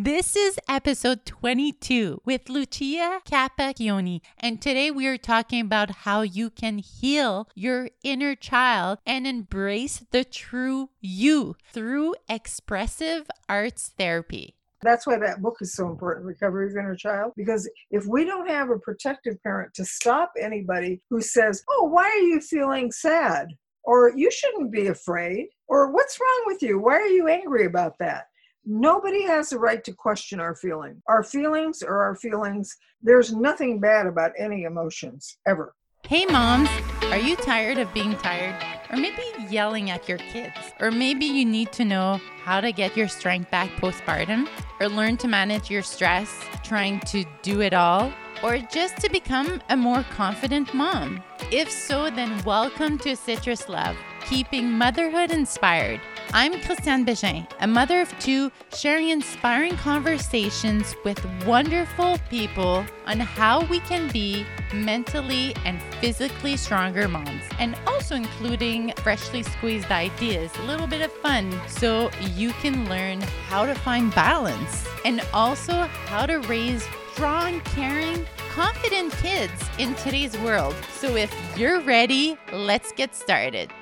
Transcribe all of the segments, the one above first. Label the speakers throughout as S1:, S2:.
S1: This is episode 22 with Lucia Capacchione, and today we are talking about how you can heal your inner child and embrace the true you through expressive arts therapy.
S2: That's why that book is so important, Recovery of Inner Child, because if we don't have a protective parent to stop anybody who says, Oh, why are you feeling sad? Or you shouldn't be afraid. Or what's wrong with you? Why are you angry about that? Nobody has the right to question our feeling. Our feelings are our feelings. There's nothing bad about any emotions ever.
S1: Hey, moms, are you tired of being tired? Or maybe yelling at your kids? Or maybe you need to know how to get your strength back postpartum? Or learn to manage your stress trying to do it all? Or just to become a more confident mom? If so, then welcome to Citrus Love, keeping motherhood inspired. I'm Christiane Bégin, a mother of two, sharing inspiring conversations with wonderful people on how we can be mentally and physically stronger moms, and also including freshly squeezed ideas, a little bit of fun, so you can learn how to find balance and also how to raise strong, caring, confident kids in today's world. So if you're ready, let's get started.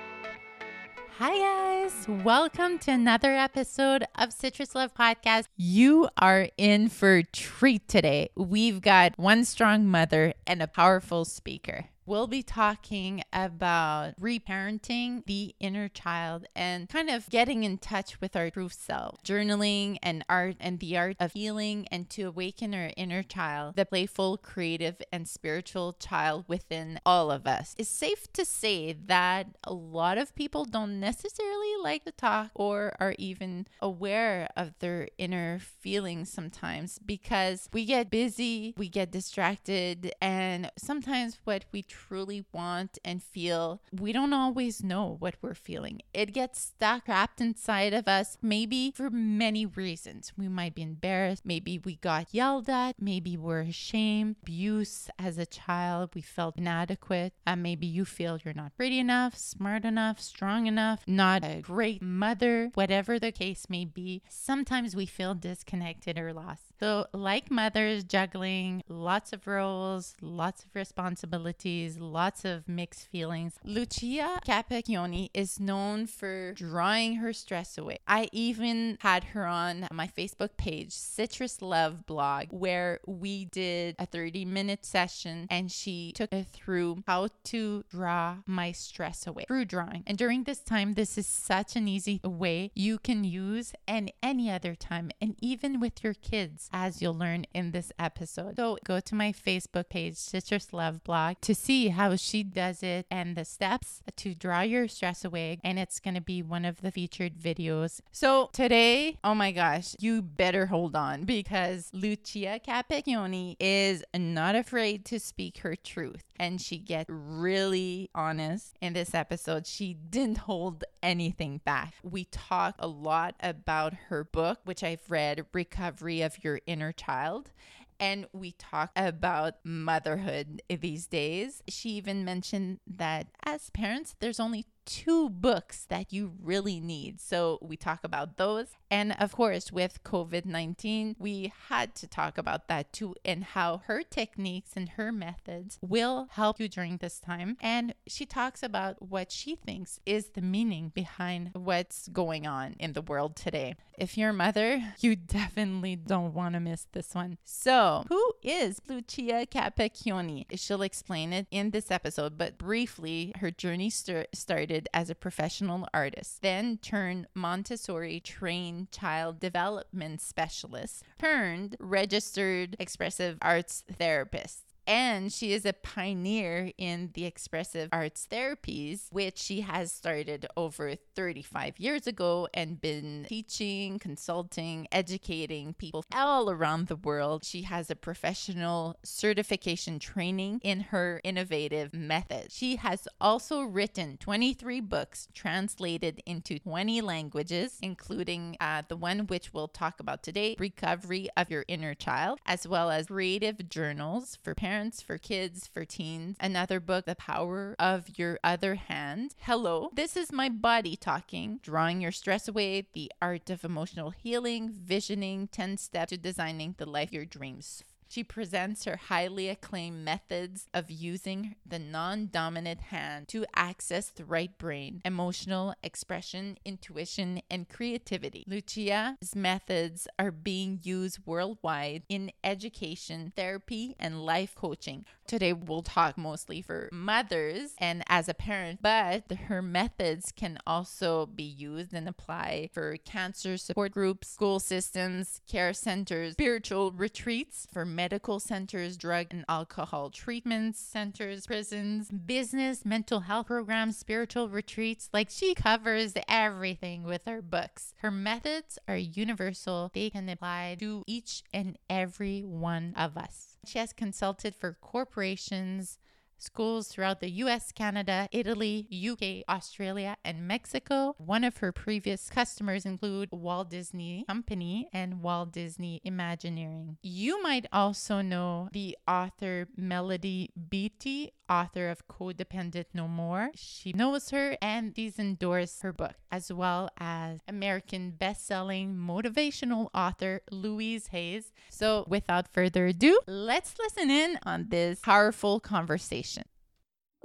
S1: Hi, guys. Welcome to another episode of Citrus Love Podcast. You are in for a treat today. We've got one strong mother and a powerful speaker. We'll be talking about reparenting the inner child and kind of getting in touch with our true self, journaling and art and the art of healing and to awaken our inner child, the playful, creative, and spiritual child within all of us. It's safe to say that a lot of people don't necessarily like to talk or are even aware of their inner feelings sometimes because we get busy, we get distracted, and sometimes what we truly want and feel, we don't always know what we're feeling. It gets stuck, trapped inside of us, maybe for many reasons. We might be embarrassed, maybe we got yelled at, maybe we're ashamed, abuse as a child, we felt inadequate. Uh, maybe you feel you're not pretty enough, smart enough, strong enough, not a great mother, whatever the case may be. Sometimes we feel disconnected or lost. So, like mothers juggling lots of roles, lots of responsibilities, lots of mixed feelings, Lucia Capacchione is known for drawing her stress away. I even had her on my Facebook page, Citrus Love blog, where we did a 30 minute session and she took it through how to draw my stress away through drawing. And during this time, this is such an easy way you can use and any other time, and even with your kids, as you'll learn in this episode. So go to my Facebook page, Citrus Love blog, to see how she does it and the steps to draw your stress away. And it's going to be one of the featured videos. So today, oh my gosh, you better hold on because Lucia Capacchione is not afraid to speak her truth. And she gets really honest in this episode. She didn't hold anything back. We talk a lot about her book, which I've read, Recovery of Your Inner Child and we talk about motherhood these days. She even mentioned that as parents, there's only two books that you really need. So we talk about those. And of course, with COVID 19, we had to talk about that too and how her techniques and her methods will help you during this time. And she talks about what she thinks is the meaning behind what's going on in the world today. If you're a mother, you definitely don't want to miss this one. So, who is Lucia Capacchione? She'll explain it in this episode, but briefly, her journey st- started as a professional artist, then turned Montessori trained child development specialist, turned registered expressive arts therapist. And she is a pioneer in the expressive arts therapies, which she has started over 35 years ago and been teaching, consulting, educating people all around the world. She has a professional certification training in her innovative method. She has also written 23 books translated into 20 languages, including uh, the one which we'll talk about today Recovery of Your Inner Child, as well as creative journals for parents parents, for kids, for teens. Another book, The Power of Your Other Hand. Hello, this is my body talking, drawing your stress away, the art of emotional healing, visioning 10 steps to designing the life your dreams she presents her highly acclaimed methods of using the non dominant hand to access the right brain, emotional expression, intuition, and creativity. Lucia's methods are being used worldwide in education, therapy, and life coaching. Today, we'll talk mostly for mothers and as a parent, but her methods can also be used and applied for cancer support groups, school systems, care centers, spiritual retreats for medical centers, drug and alcohol treatment centers, prisons, business, mental health programs, spiritual retreats. Like she covers everything with her books. Her methods are universal, they can apply to each and every one of us. She has consulted for corporations, schools throughout the US, Canada, Italy, UK, Australia, and Mexico. One of her previous customers include Walt Disney Company and Walt Disney Imagineering. You might also know the author Melody Beattie, author of Codependent No More. She knows her and she's endorsed her book, as well as American best-selling motivational author Louise Hayes. So without further ado, let's listen in on this powerful conversation.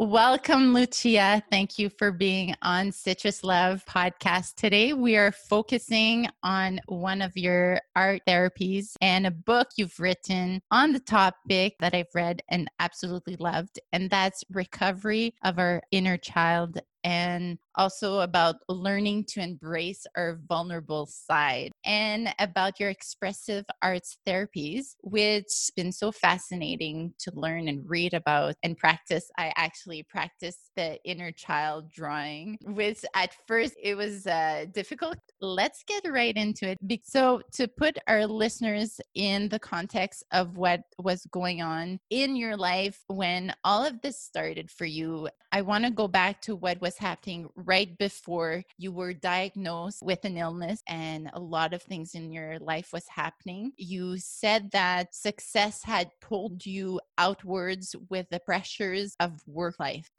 S1: Welcome, Lucia. Thank you for being on Citrus Love podcast today. We are focusing on one of your art therapies and a book you've written on the topic that I've read and absolutely loved, and that's Recovery of Our Inner Child and also about learning to embrace our vulnerable side and about your expressive arts therapies, which has been so fascinating to learn and read about and practice. I actually practiced the inner child drawing, which at first it was uh, difficult. Let's get right into it. So, to put our listeners in the context of what was going on in your life when all of this started for you, I want to go back to what was happening right before you were diagnosed with an illness and a lot of things in your life was happening. You said that success had pulled you outwards with the pressures of work life.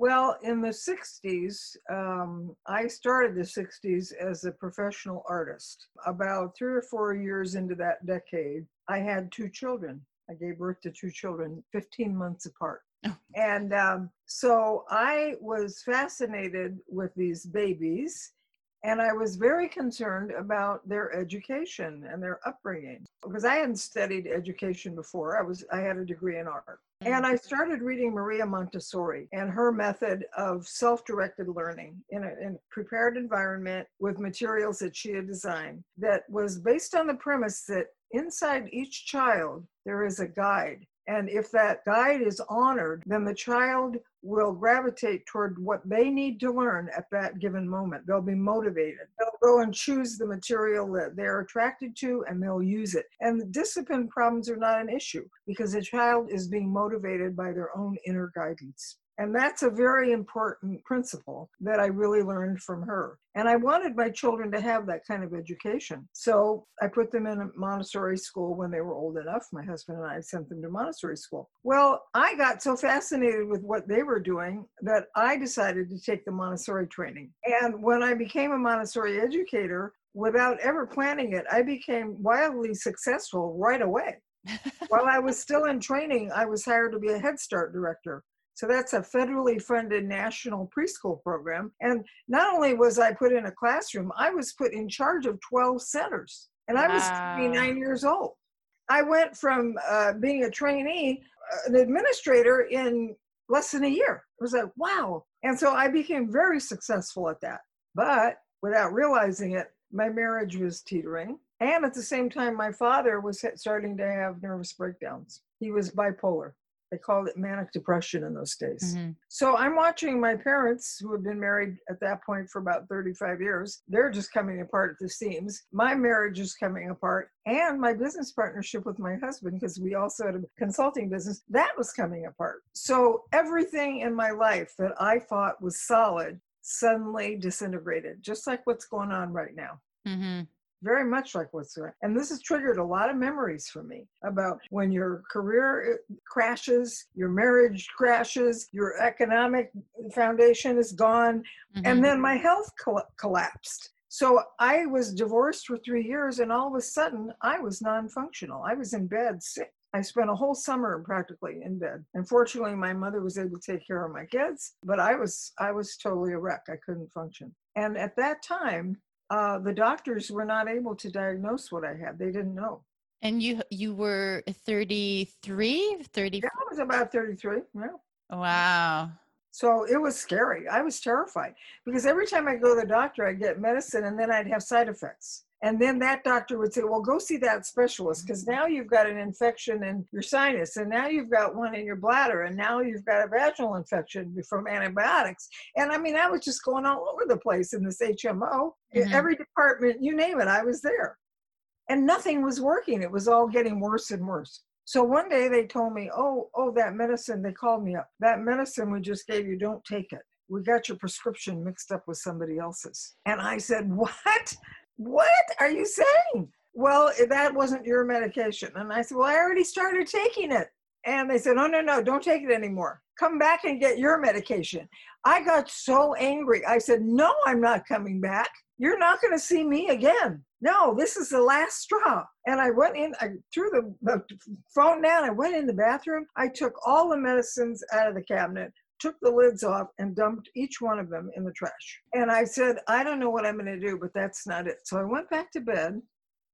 S2: Well, in the 60s, um, I started the 60s as a professional artist. About three or four years into that decade, I had two children. I gave birth to two children 15 months apart. And um, so I was fascinated with these babies, and I was very concerned about their education and their upbringing because I hadn't studied education before. I was I had a degree in art. And I started reading Maria Montessori and her method of self directed learning in a, in a, prepared environment with materials that she had designed that was based on the premise that inside each child there is a guide and if that guide is honored, then the child will gravitate toward what they need to learn at that given moment. They'll be motivated. They'll go and choose the material that they're attracted to and they'll use it. And the discipline problems are not an issue because the child is being motivated by their own inner guidance. And that's a very important principle that I really learned from her. And I wanted my children to have that kind of education. So I put them in a Montessori school when they were old enough. My husband and I sent them to Montessori school. Well, I got so fascinated with what they were doing that I decided to take the Montessori training. And when I became a Montessori educator, without ever planning it, I became wildly successful right away. While I was still in training, I was hired to be a Head Start director. So that's a federally funded national preschool program. And not only was I put in a classroom, I was put in charge of 12 centers. And I was wow. 29 years old. I went from uh, being a trainee, uh, an administrator in less than a year. It was like, wow. And so I became very successful at that. But without realizing it, my marriage was teetering. And at the same time, my father was starting to have nervous breakdowns. He was bipolar. They called it manic depression in those days. Mm-hmm. So I'm watching my parents, who had been married at that point for about 35 years, they're just coming apart at the seams. My marriage is coming apart, and my business partnership with my husband, because we also had a consulting business, that was coming apart. So everything in my life that I thought was solid suddenly disintegrated, just like what's going on right now.
S1: Mm-hmm.
S2: Very much like what's going and this has triggered a lot of memories for me about when your career uh, crashes your marriage crashes your economic foundation is gone
S1: Mhm.
S2: and then my health coll- collapsed so i was divorced for three years and all of a sudden i was non-functional i was in bed sick I spent a whole summer practically in bed. Unfortunately, my mother was able to take care of my kids, but I was I was totally a wreck. I couldn't function. And at that time, uh, the doctors were not able to diagnose what I had. They didn't know.
S1: and you you were 33, 30.
S2: Yeah, I was about 33. Yeah.
S1: Wow.
S2: So it was scary. I was terrified because every time I go to the doctor, I'd get medicine and then I'd have side effects. And then that doctor would say, Well, go see that specialist because now you've got an infection in your sinus, and now you've got one in your bladder, and now you've got a vaginal infection from antibiotics. And I mean, I was just going all over the place in this HMO.
S1: Mhm.
S2: Every department, you name it, I was there. And nothing was working. It was all getting worse and worse. So one day they told me, oh, oh, that medicine, they called me up. That medicine we just gave you, don't take it. We got your prescription mixed up with somebody else's. And I said, what? What are you saying? Well, that wasn't your medication. And I said, well, I already started taking it. And they said, oh, no, no, don't take it anymore. Come back and get your medication. I got so angry. I said, no, I'm not coming back. You're not going to see me again. No, this is the last straw. And I went in, I threw the, the phone down, I went in the bathroom. I took all the medicines out of the cabinet, took the lids off, and dumped each one of them in the trash. And I said, I don't know what I'm going to do, but that's not it. So I went back to bed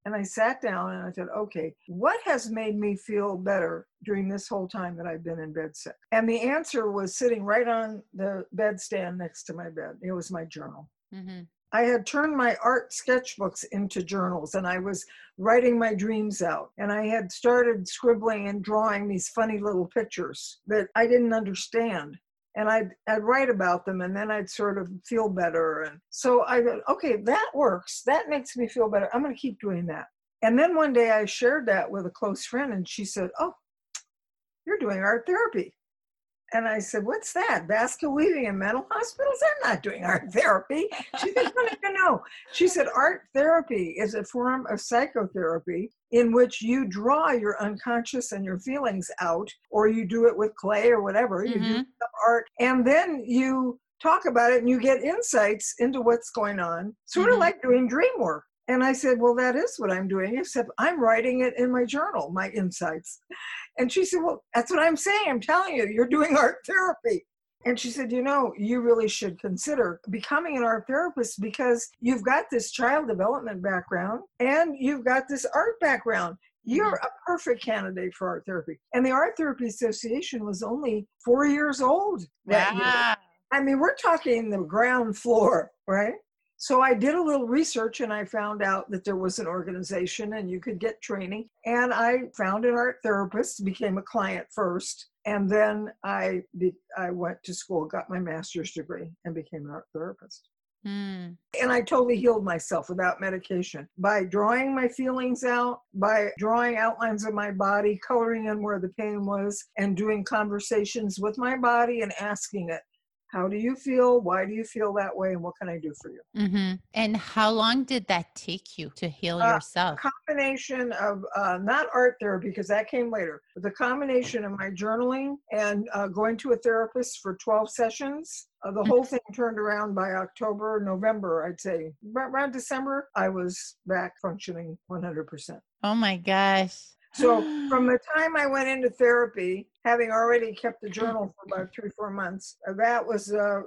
S2: and I sat down and I said, okay, what has made me feel better during this whole time that I've been in bed sick? And the answer was sitting right on the bedstand next to my bed. It was my journal.
S1: hmm
S2: I had turned my art sketchbooks into journals and I was writing my dreams out. And I had started scribbling and drawing these funny little pictures that I didn't understand. And I'd, I'd write about them and then I'd sort of feel better. And so I thought, okay, that works. That makes me feel better. I'm going to keep doing that. And then one day I shared that with a close friend and she said, Oh, you're doing art therapy. And I said, What's that? Basket weaving in mental hospitals? I'm not doing art therapy. She said, No, no, no. She said, Art therapy is a form of psychotherapy in which you draw your unconscious and your feelings out, or you do it with clay or whatever. You do
S1: Mhm.
S2: some art, and then you talk about it and you get insights into what's going on, sort of
S1: Mhm.
S2: like doing dream work. And I said, Well, that is what I'm doing, except I'm writing it in my journal, my insights. And she said, Well, that's what I'm saying. I'm telling you, you're doing art therapy. And she said, You know, you really should consider becoming an art therapist because you've got this child development background and you've got this art background. You're mm-hmm. a perfect candidate for art therapy. And the Art Therapy Association was only four years old that year. I mean, we're talking the ground floor, right? So I did a little research and I found out that there was an organization and you could get training. And I found an art therapist, became a client first, and then I be, I went to school, got my master's degree, and became an art therapist.
S1: Hmm.
S2: And I totally healed myself without medication by drawing my feelings out, by drawing outlines of my body, coloring in where the pain was, and doing conversations with my body and asking it, How do you feel? Why do you feel that way? And what can I do for you?
S1: hmm And how long did that take you to heal
S2: Uh,
S1: yourself?
S2: combination of uh, not art therapy because that came later but the combination of my journaling and uh, going to a therapist for 12 sessions uh, the whole thing turned around by october november i'd say Ar- around december i was back functioning 100%
S1: Oh my gosh.
S2: So from the time i went into therapy having already kept the journal for about three four months uh, that was uh,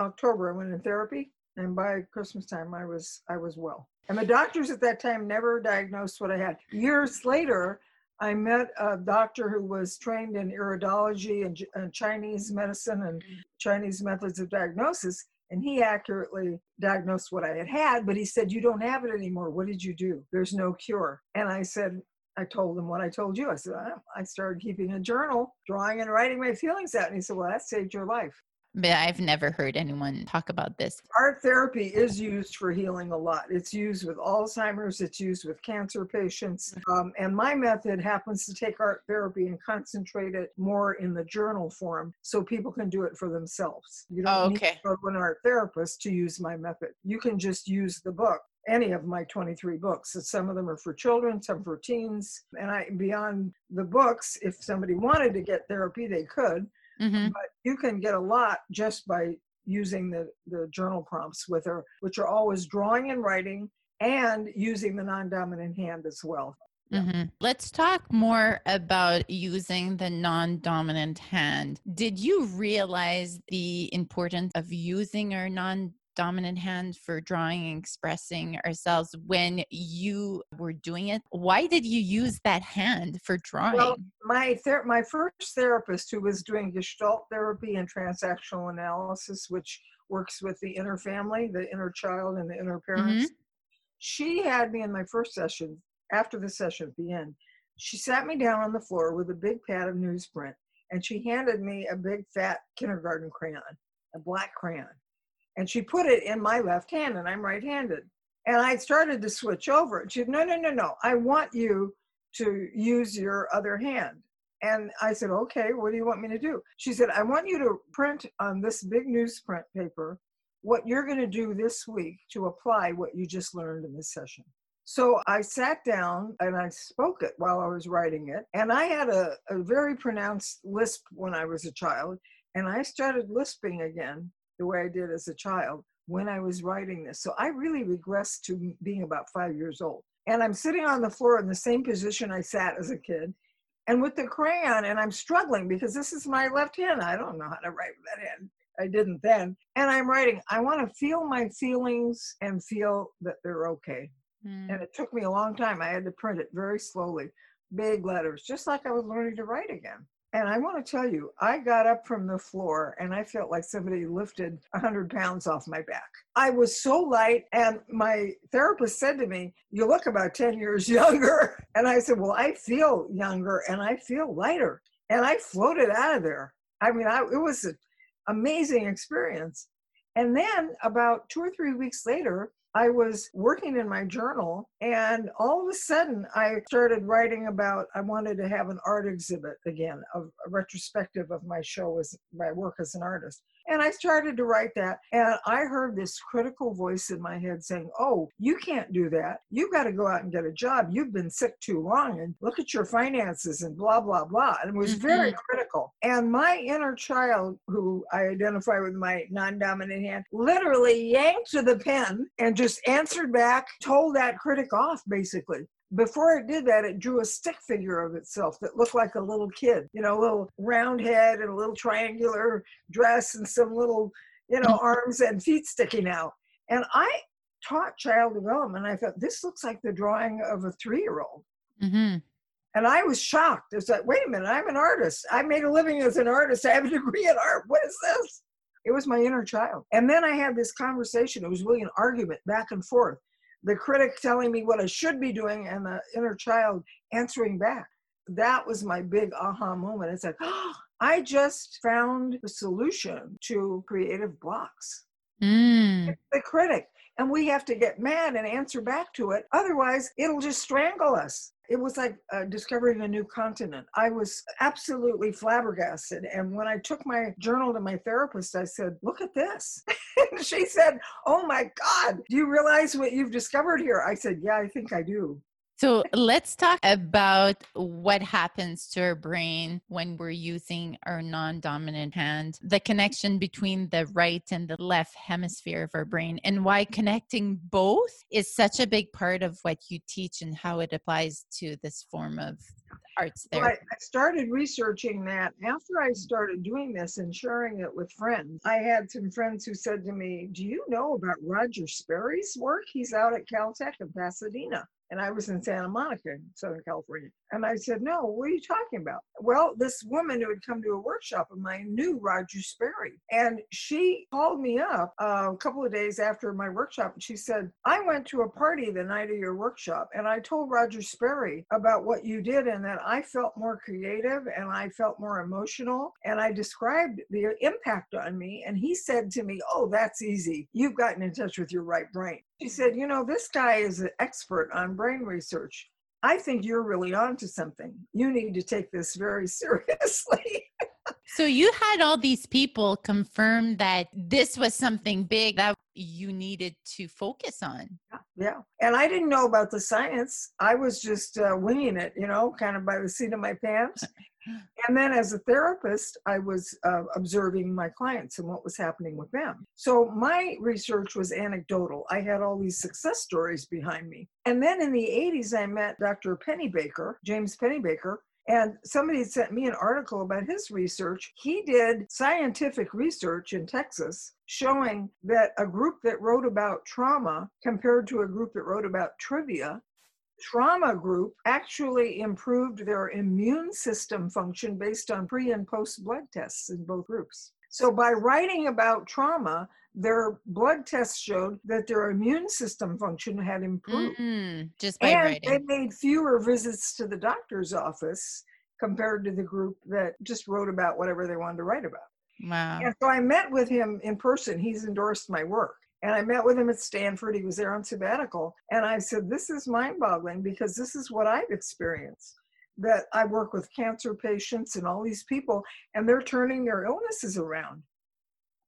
S2: october i went in therapy and by christmas time i was i was well. And the doctors at that time never diagnosed what i had. Years later i met a doctor who was trained in iridology and, and chinese medicine and chinese methods of diagnosis and he accurately diagnosed what i had had but he said you don't have it anymore. What did you do? There's no cure. And i said I told him what I told you. I said, I, started keeping a journal, drawing and writing my feelings out. And he said, Well, that saved your life.
S1: But I've never heard anyone talk about this.
S2: Art therapy is used for healing a lot. It's used with Alzheimer's, it's used with cancer patients. Um, and my method happens to take art therapy and concentrate it more in the journal form so people can do it for themselves. You don't
S1: Oh,
S2: need to go to an art therapist to use my method. You can just use the book any of my 23 books. Some of them are for children, some for teens. And I beyond the books, if somebody wanted to get therapy, they could. Mm-hmm. But you can get a lot just by using the, the journal prompts with her, which are always drawing and writing and using the non-dominant hand as well.
S1: Mm-hmm. Let's talk more about using the non dominant hand. Did you realize the importance of using our non dominant hand for drawing and expressing ourselves when you were doing it? Why did you use that hand for drawing? well,
S2: my ther- my first therapist who was doing gestalt therapy and transactional analysis which works with the inner family the inner child and the inner parents mm-hmm. she had me in my first session after the session at the end she sat me down on the floor with a big pad of newsprint and she handed me a big fat kindergarten crayon a black crayon and she put it in my left hand and I'm right-handed. And I started to switch over. And she said, no, no, no, no. I want you to use your other hand. And I said, okay, what do you want me to do? She said, I want you to print on this big newsprint paper what you're going to do this week to apply what you just learned in this session. So I sat down and I spoke it while I was writing it. And I had a, a very pronounced lisp when I was a child. And I started lisping again the way I did as a child when I was writing this. So I really regressed to being about five years old. And I'm sitting on the floor in the same position I sat as a kid and with the crayon, and I'm struggling because this is my left hand. I don't know how to write with that hand. I didn't then. And I'm writing, I want to feel my feelings and feel that they're okay. Mm. And it took me a long time. I had to print it very slowly, big letters, just like I was learning to write again. And I want to tell you, I got up from the floor and I felt like somebody lifted 100 pounds off my back. I was so light. And my therapist said to me, You look about 10 years younger. And I said, Well, I feel younger and I feel lighter. And I floated out of there. I mean, I, it was an amazing experience. And then about two or three weeks later, I was working in my journal, and all of a sudden, I started writing about I wanted to have an art exhibit again, a, a retrospective of my show as my work as an artist. And I started to write that, and I heard this critical voice in my head saying, Oh, you can't do that. You've got to go out and get a job. You've been sick too long, and look at your finances, and blah, blah, blah. And it was mm-hmm. very critical. And my inner child, who I identify with my non dominant hand, literally yanked to the pen and just answered back, told that critic off, basically before it did that, it drew a stick figure of itself that looked like a little kid, you know, a little round head and a little triangular dress and some little, you know, arms and feet sticking out. And I taught child development. I thought, this looks like the drawing of a three year old. Mm-hmm. And I was shocked. It's like, wait a minute, I'm an artist. I made a living as an artist. I have a degree in art. What is this? It was my inner child. And then I had this conversation. It was really an argument back and forth the critic telling me what I should be doing and the inner child answering back. That was my big aha moment. It's like, oh, I just found the solution to creative blocks. Mm. the critic. And we have to get mad and answer back to it. Otherwise, it'll just strangle us. It was like uh, discovering a new continent. I was absolutely flabbergasted. And when I took my journal to my therapist, I said, Look at this. she said, Oh my God, do you realize what you've discovered here? I said, Yeah, I think I do.
S1: So let's talk about what happens to our brain when we're using our non dominant hand, the connection between the right and the left hemisphere of our brain, and why connecting both is such a big part of what you teach and how it applies to this form of arts there. Well, I,
S2: I started researching that after I started doing this and sharing it with friends. I had some friends who said to me, Do you know about Roger Sperry's work? He's out at Caltech in Pasadena and I was in Santa Monica, Southern California. And I said, No, what are you talking about? Well, this woman who had come to a workshop of mine knew Roger Sperry. And she called me up uh, a couple of days after my workshop. And she said, I went to a party the night of your workshop and I told Roger Sperry about what you did and that I felt more creative and I felt more emotional. And I described the impact on me. And he said to me, Oh, that's easy. You've gotten in touch with your right brain. She said, You know, this guy is an expert on brain research. I think you're really onto something. You need to take this very seriously.
S1: so you had all these people confirm that this was something big that you needed to focus on.
S2: Yeah. And I didn't know about the science. I was just uh, winging it, you know, kind of by the seat of my pants. And then as a therapist, I was uh, observing my clients and what was happening with them. So my research was anecdotal. I had all these success stories behind me. And then in the 80s, I met Dr. Pennebaker, James Pennebaker, and somebody sent me an article about his research. He did scientific research in Texas showing that a group that wrote about trauma compared to a group that wrote about trivia, trauma group actually improved their immune system function based on pre and post blood tests in both groups. So by writing about trauma, their blood tests showed that their immune system function had improved.
S1: Mm, just by
S2: and
S1: writing.
S2: they made fewer visits to the doctor's office compared to the group that just wrote about whatever they wanted to write about.
S1: Wow.
S2: And so I met with him in person. He's endorsed my work. And I met with him at Stanford. He was there on sabbatical. And I said, This is mind boggling because this is what I've experienced. That I work with cancer patients and all these people, and they're turning their illnesses around.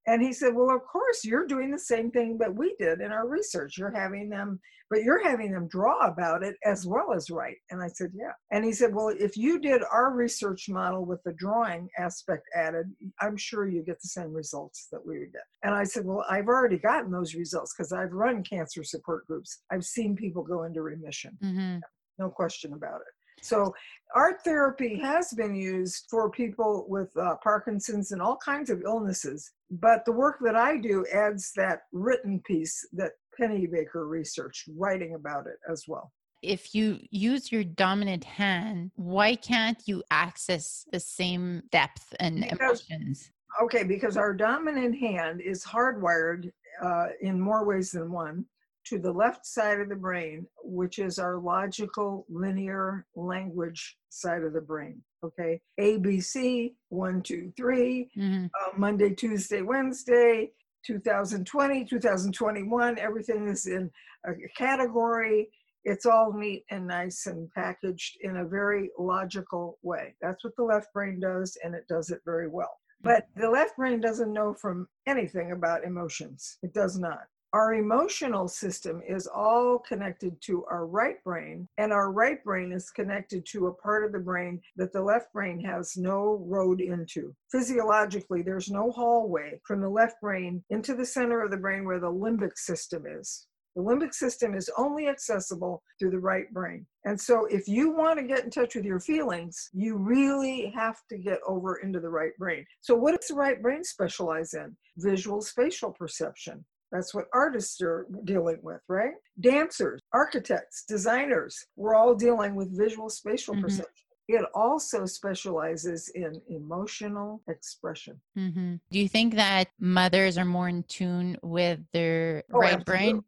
S2: And he said, Well, of course, you're doing the same thing that we did in our research. You're having them, but you're having them draw about it as well as write. And I said, Yeah. And he said, Well, if you did our research model with the drawing aspect added, I'm sure you get the same results that we would get. And I said, Well, I've already gotten those results because I've run cancer support groups. I've seen people go into remission.
S1: hmm
S2: No question about it. So, art therapy has been used for people with uh, Parkinson's and all kinds of illnesses. But the work that I do adds that written piece that Pennebaker researched, writing about it as well.
S1: If you use your dominant hand, why can't you access the same depth and
S2: Because-
S1: emotions?
S2: Okay, because our dominant hand is hardwired uh, in more ways than one to the left side of the brain, which is our logical linear language side of the brain. Okay, ABC, one, two, three,
S1: hmm
S2: uh, Monday, Tuesday, Wednesday, 2020, 2021, everything is in a category. It's all neat and nice and packaged in a very logical way. That's what the left brain does, and it does it very well. But the left brain doesn't know from anything about emotions. It does not. Our emotional system is all connected to our right brain, and our right brain is connected to a part of the brain that the left brain has no road into. Physiologically, there's no hallway from the left brain into the center of the brain where the limbic system is. The limbic system is only accessible through the right brain. And so, if you want to get in touch with your feelings, you really have to get over into the right brain. So, what does the right brain specialize in? Visual spatial perception. That's what artists are dealing with, right? Dancers, architects, designers, we're all dealing with visual spatial
S1: Mhm.
S2: perception. It also specializes in emotional expression.
S1: hmm Do you think that mothers are more in tune with their
S2: Oh,
S1: right
S2: absolutely.
S1: brain?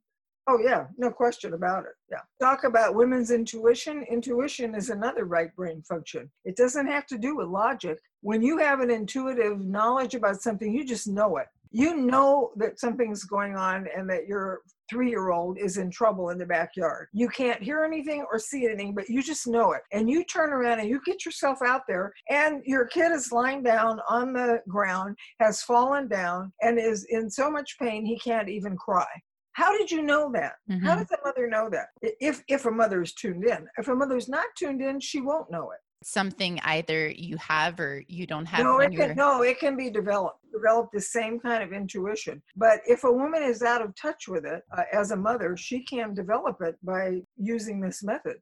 S2: Oh, yeah, no question about it. Yeah. Talk about women's intuition. Intuition is another right brain function. It doesn't have to do with logic. When you have an intuitive knowledge about something, you just know it. You know that something's going on and that your three year old is in trouble in the backyard. You can't hear anything or see anything, but you just know it. And you turn around and you get yourself out there, and your kid is lying down on the ground, has fallen down, and is in so much pain he can't even cry. How did you know that? How
S1: Mhm.
S2: does a mother know that? If if a mother is tuned in. If a mother's not tuned in, she won't know it.
S1: Something either you have or you don't have
S2: No, it can no, it can be developed. Develop the same kind of intuition. But if a woman is out of touch with it uh, as a mother, she can develop it by using this method.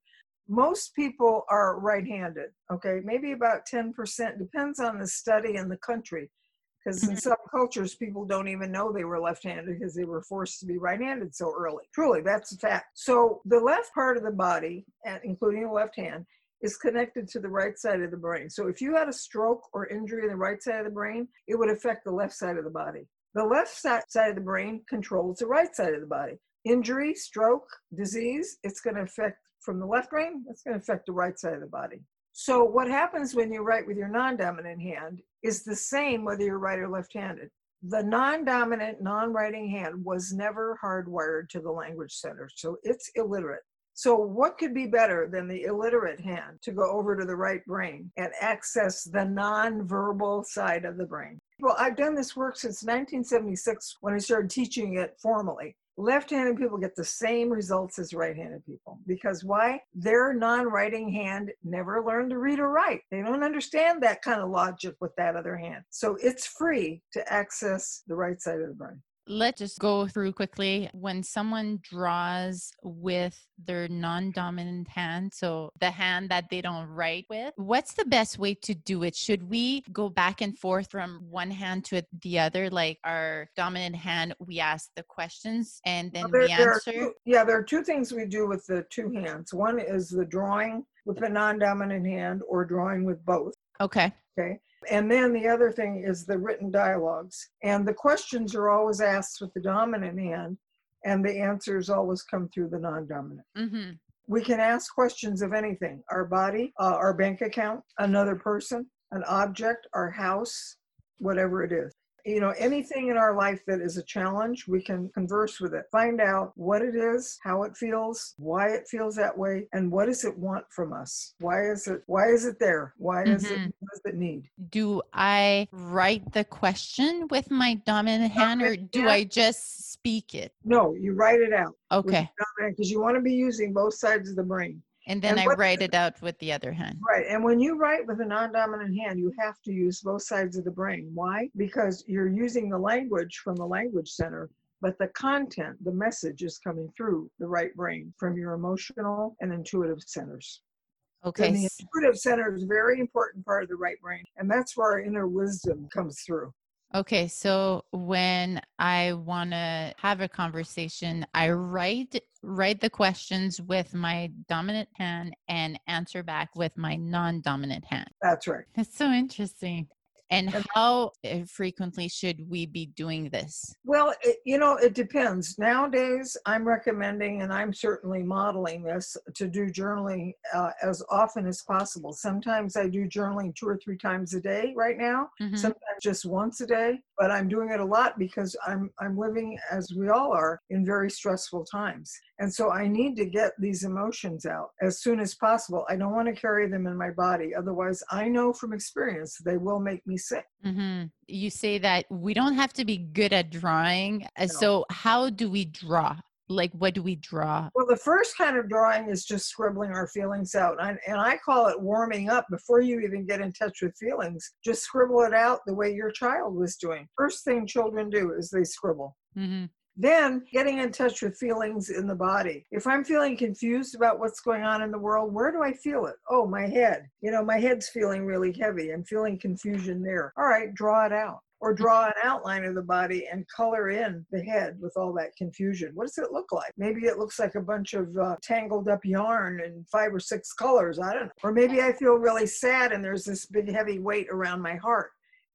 S2: Most people are right-handed. Okay, maybe about ten percent depends on the study and the country. Because in
S1: Mhm.
S2: some cultures, people don't even know they were left-handed because they were forced to be right-handed so early. Truly, that's a fact. So the left part of the body, including the left hand, is connected to the right side of the brain. So if you had a stroke or injury in the right side of the brain, it would affect the left side of the body. The left side of the brain controls the right side of the body. Injury, stroke, disease, it's going to affect from the left brain, it's going to affect the right side of the body. So what happens when you write with your non-dominant hand is the same whether you're right or left-handed. The non-dominant, non-writing hand was never hardwired to the language center, so it's illiterate. So, what could be better than the illiterate hand to go over to the right brain and access the non-verbal side of the brain? Well, I've done this work since 1976 when I started teaching it formally. Left handed people get the same results as right handed people because why? Their non writing hand never learned to read or write. They don't understand that kind of logic with that other hand. So it's free to access the right side of the brain.
S1: Let's just go through quickly. When someone draws with their non dominant hand, so the hand that they don't write with, what's the best way to do it? Should we go back and forth from one hand to the other? Like our dominant hand, we ask the questions and then
S2: Well,
S1: we
S2: there- there
S1: answer?
S2: two- yeah, there are two things we do with the two hands. One is the drawing with the non dominant hand or drawing with both.
S1: Okay.
S2: Okay. And then the other thing is the written dialogues. And the questions are always asked with the dominant hand, and the answers always come through the non dominant.
S1: Mm-hmm.
S2: We can ask questions of anything our body, uh, our bank account, another person, an object, our house, whatever it is. You know, anything in our life that is a challenge, we can converse with it, find out what it is, how it feels, why it feels that way, and what does it want from us? Why is it why is it there? Why is it
S1: Mhm.
S2: what does it need?
S1: Do I write the question with my dominant hand or do
S2: yeah.
S1: I just speak it?
S2: No, you write it out.
S1: Okay.
S2: Because you want to be using both sides of the brain.
S1: And then
S2: And
S1: I
S2: what-
S1: write it out with the other hand.
S2: Right. And when you write with a non dominant hand, you have to use both sides of the brain. Why? Because you're using the language from the language center, but the content, the message is coming through the right brain from your emotional and intuitive centers.
S1: Okay.
S2: And the
S1: s-
S2: intuitive center is a very important part of the right brain. And that's where our inner wisdom comes through.
S1: Okay, so when I want to have a conversation, I write write the questions with my dominant hand and answer back with my non-dominant hand.
S2: That's right.
S1: That's so interesting. And how uh, frequently should we be doing this?
S2: Well, it, you know, it depends. Nowadays, I'm recommending, and I'm certainly modeling this, to do journaling uh, as often as possible. Sometimes I do journaling two or three times a day right now,
S1: Mhm.
S2: sometimes just once a day, but I'm doing it a lot because I'm, I'm living, as we all are, in very stressful times. And so I need to get these emotions out as soon as possible. I don't want to carry them in my body. Otherwise, I know from experience they will make me sick.
S1: Mm-hmm. You say that we don't have to be good at drawing.
S2: No.
S1: So how do we draw? Like what do we draw?
S2: Well, the first kind of drawing is just scribbling our feelings out. And, and I call it warming up before you even get in touch with feelings. Just scribble it out the way your child was doing. First thing children do is they scribble.
S1: Mhm.
S2: Then getting in touch with feelings in the body. If I'm feeling confused about what's going on in the world, where do I feel it? Oh, my head. You know, my head's feeling really heavy. I'm feeling confusion there. All right, draw it out. Or draw an outline of the body and color in the head with all that confusion. What does it look like? Maybe it looks like a bunch of uh, tangled up yarn in five or six colors. I don't know. Or maybe I feel really sad and there's this big heavy weight around my heart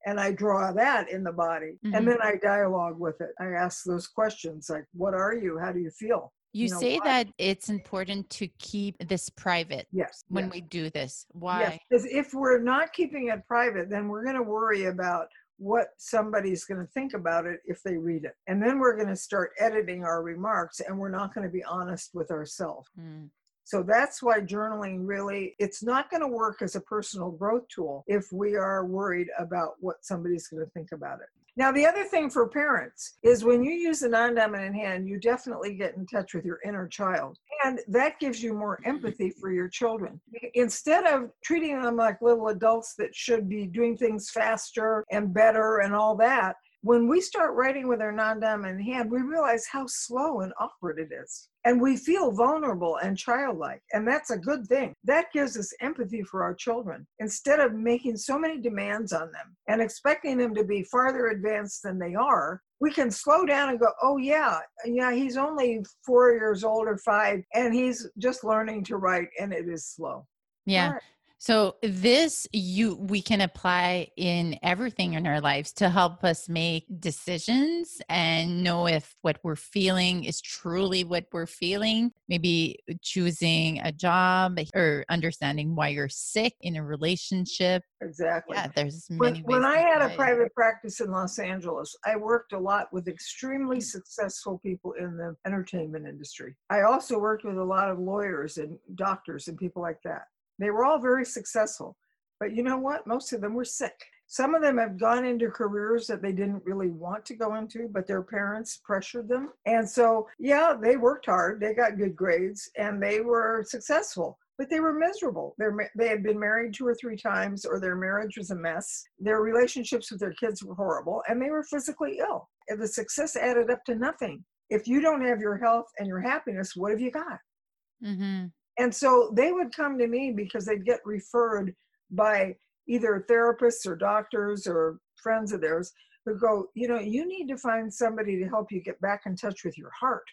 S2: and I draw that in the body.
S1: Mhm.
S2: And then I dialogue with it. I ask those questions like, what are you? How do you feel?
S1: You
S2: know,
S1: say
S2: why?
S1: that it's important to keep this private
S2: Yes.
S1: when
S2: yes,
S1: we do this.
S2: yes.
S1: Why?
S2: Because if we're not keeping it private, then we're going to worry about what somebody's going to think about it if they read it. And then we're going to start editing our remarks and we're not going to be honest with ourselves.
S1: Mm.
S2: So that's why journaling really it's not going to work as a personal growth tool if we are worried about what somebody's going to think about it. Now the other thing for parents is when you use the non-dominant hand, you definitely get in touch with your inner child. And that gives you more empathy for your children. Instead of treating them like little adults that should be doing things faster and better and all that, when we start writing with our non-dominant hand, we realize how slow and awkward it is. And we feel vulnerable and childlike. And that's a good thing. That gives us empathy for our children. Instead of making so many demands on them and expecting them to be farther advanced than they are, we can slow down and go, oh, yeah, yeah, he's only four years old or five, and he's just learning to write, and it is slow.
S1: Yeah.
S2: Right.
S1: So this you we can apply in everything in our lives to help us make decisions and know if what we're feeling is truly what we're feeling. Maybe choosing a job or understanding why you're sick in a relationship.
S2: Exactly.
S1: Yeah, there's
S2: when,
S1: many ways.
S2: when I had a private practice in Los Angeles, I worked a lot with extremely successful people in the entertainment industry. I also worked with a lot of lawyers and doctors and people like that. They were all very successful. But you know what? Most of them were sick. Some of them have gone into careers that they didn't really want to go into, but their parents pressured them. And so, yeah, they worked hard, they got good grades, and they were successful but they were miserable. They're, they had been married two or three times, or their marriage was a mess. Their relationships with their kids were horrible, and they were physically ill. And the success added up to nothing. If you don't have your health and your happiness, what have you got? Mm-hmm. And so they would come to me because they'd get referred by either therapists or doctors or friends of theirs who go, you know, you need to find somebody to help you get back in touch with your heart.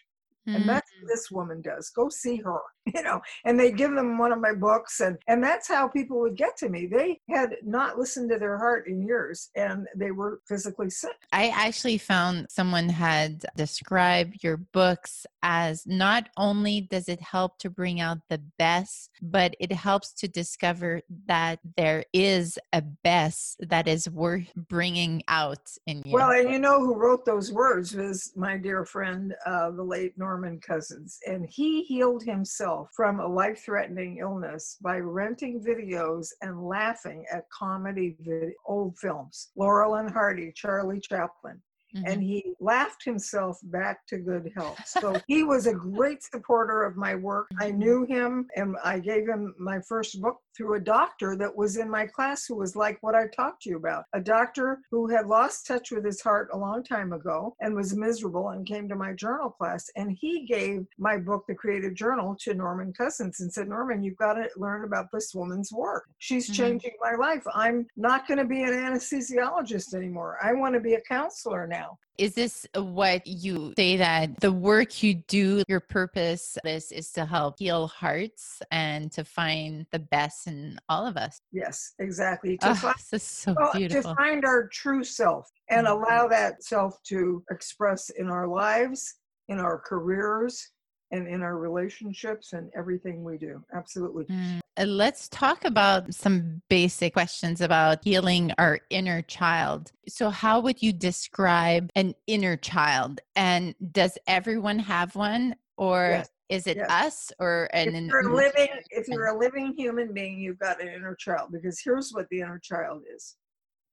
S2: And that's what mm. this woman does. Go see her, you know. And they give them one of my books, and and that's how people would get to me. They had not listened to their heart in years, and they were physically sick.
S1: I actually found someone had described your books as not only does it help to bring out the best, but it helps to discover that there is a best that is worth bringing out in you.
S2: Well, and you know who wrote those words was my dear friend, uh, the late Norman Cousins, and he healed himself from a life-threatening illness by renting videos and laughing at comedy vid- old films. Laurel and Hardy, Charlie Chaplin. Mm-hmm. and he laughed himself back to good health. So he was a great supporter of my work. I mm-hmm. knew him and I gave him my first book through a doctor that was in my class who was like what I talked to you about. A doctor who had lost touch with his heart a long time ago and was miserable and came to my journal class. And he gave my book, The Creative Journal, to Norman Cousins and said, Norman, you've got to learn about this woman's work. She's mm-hmm. changing my life. I'm not going to be an anesthesiologist anymore. I want to be a counselor now now.
S1: Is this what you say that the work you do, your purpose is, is to help heal hearts and to find the best in all of us?
S2: Yes, exactly. To,
S1: oh, find, this is so
S2: well,
S1: beautiful.
S2: to find our true self and mm-hmm. allow that self to express in our lives, in our careers, and in our relationships and everything we do. Absolutely. Mm.
S1: Uh, let's talk about some basic questions about healing our inner child. So, how would you describe an inner child? And does everyone have one? Or yes. is it yes. us or an
S2: if you're living if you're a living human being you've got an inner child because here's what the inner child is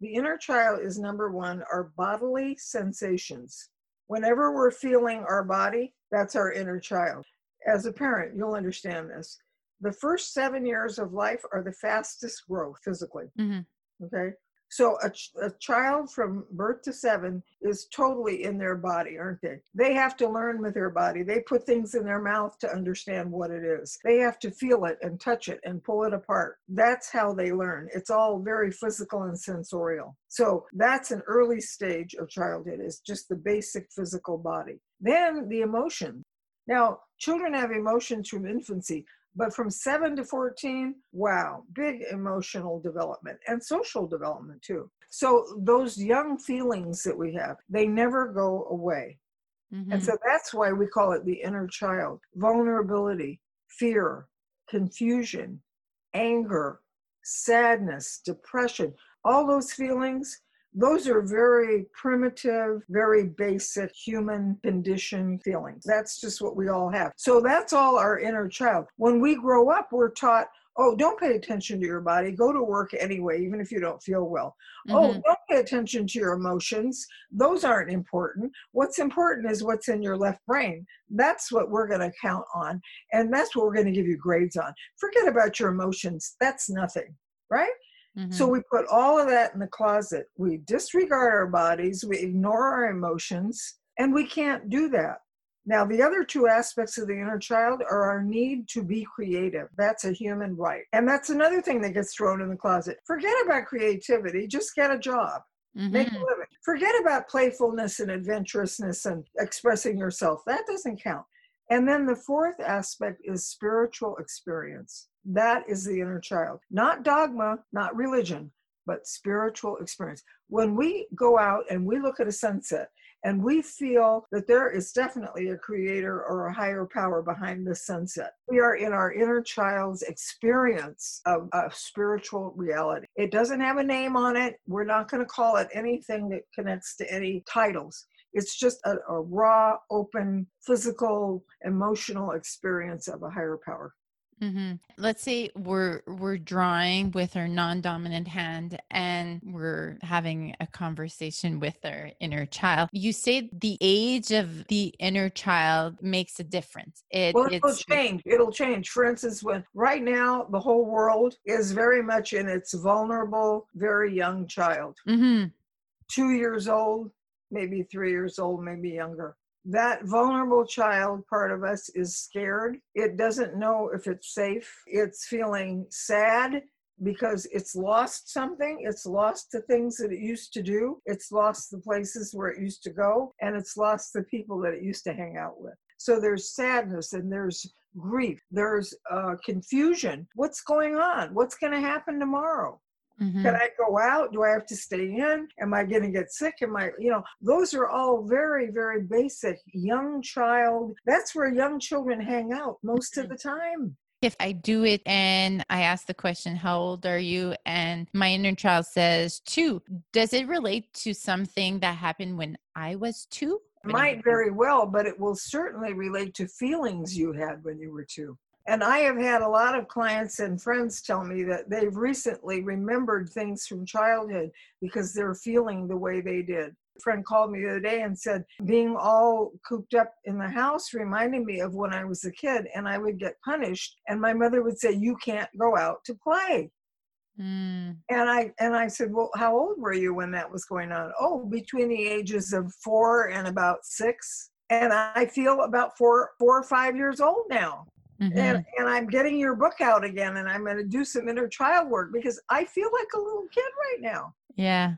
S2: the inner child is number one our bodily sensations whenever we're feeling our body that's our inner child. As a parent, you'll understand this. The first seven years of life are the fastest growth physically. Mm-hmm. Okay. So a, ch- a child from birth to seven is totally in their body, aren't they? They have to learn with their body. They put things in their mouth to understand what it is. They have to feel it and touch it and pull it apart. That's how they learn. It's all very physical and sensorial. So that's an early stage of childhood is just the basic physical body. Then the emotion. Now, children have emotions from infancy. But from 7 to 14, wow, big emotional development and social development too. So those young feelings that we have, they never go away. Mm-hmm. And so that's why we call it the inner child vulnerability, fear, confusion, anger, sadness, depression, all those feelings those are very primitive, very basic human condition feelings. That's just what we all have. So that's all our inner child. When we grow up, we're taught, oh, don't pay attention to your body. Go to work anyway, even if you don't feel well. Oh, mm-hmm. Oh, don't pay attention to your emotions. Those aren't important. What's important is what's in your left brain. That's what we're going to count on. And that's what we're going to give you grades on. Forget about your emotions. That's nothing, right? Mm-hmm. So we put all of that in the closet. We disregard our bodies, we ignore our emotions, and we can't do that. Now, the other two aspects of the inner child are our need to be creative. That's a human right. And that's another thing that gets thrown in the closet. Forget about creativity, just get a job. Mm-hmm. Make a mm-hmm. living. Forget about playfulness and adventurousness and expressing yourself. That doesn't count. And then the fourth aspect is spiritual experience. That is the inner child. Not dogma, not religion, but spiritual experience. When we go out and we look at a sunset and we feel that there is definitely a creator or a higher power behind the sunset, we are in our inner child's experience of, of spiritual reality. It doesn't have a name on it. We're not going to call it anything that connects to any titles. It's just a, a raw, open, physical, emotional experience of a higher power.
S1: Mm-hmm. Let's say we're we're drawing with our non-dominant hand and we're having a conversation with our inner child. You say the age of the inner child makes a difference.
S2: It, well, it'll change. It'll change. For instance, when right now the whole world is very much in its vulnerable, very young child, mm-hmm. two years old, maybe three years old, maybe younger that vulnerable child part of us is scared. It doesn't know if it's safe. It's feeling sad because it's lost something. It's lost the things that it used to do. It's lost the places where it used to go. And it's lost the people that it used to hang out with. So there's sadness and there's grief. There's uh, confusion. What's going on? What's going to happen tomorrow? Mm-hmm. Can I go out? Do I have to stay in? Am I going to get sick? Am I, you know, those are all very, very basic. Young child, that's where young children hang out most of mm-hmm. the time.
S1: If I do it and I ask the question, How old are you? And my inner child says two, does it relate to something that happened when I was two?
S2: Might very well, but it will certainly relate to feelings you had when you were two. And I have had a lot of clients and friends tell me that they've recently remembered things from childhood because they're feeling the way they did. A friend called me the other day and said, being all cooped up in the house reminded me of when I was a kid and I would get punished. And my mother would say, You can't go out to play. Mm. And I and I said, Well, how old were you when that was going on? Oh, between the ages of four and about six. And I feel about four four or five years old now. Mm-hmm. And, and I'm getting your book out again and I'm going to do some inner child work because I feel like a little kid right now.
S1: Yeah.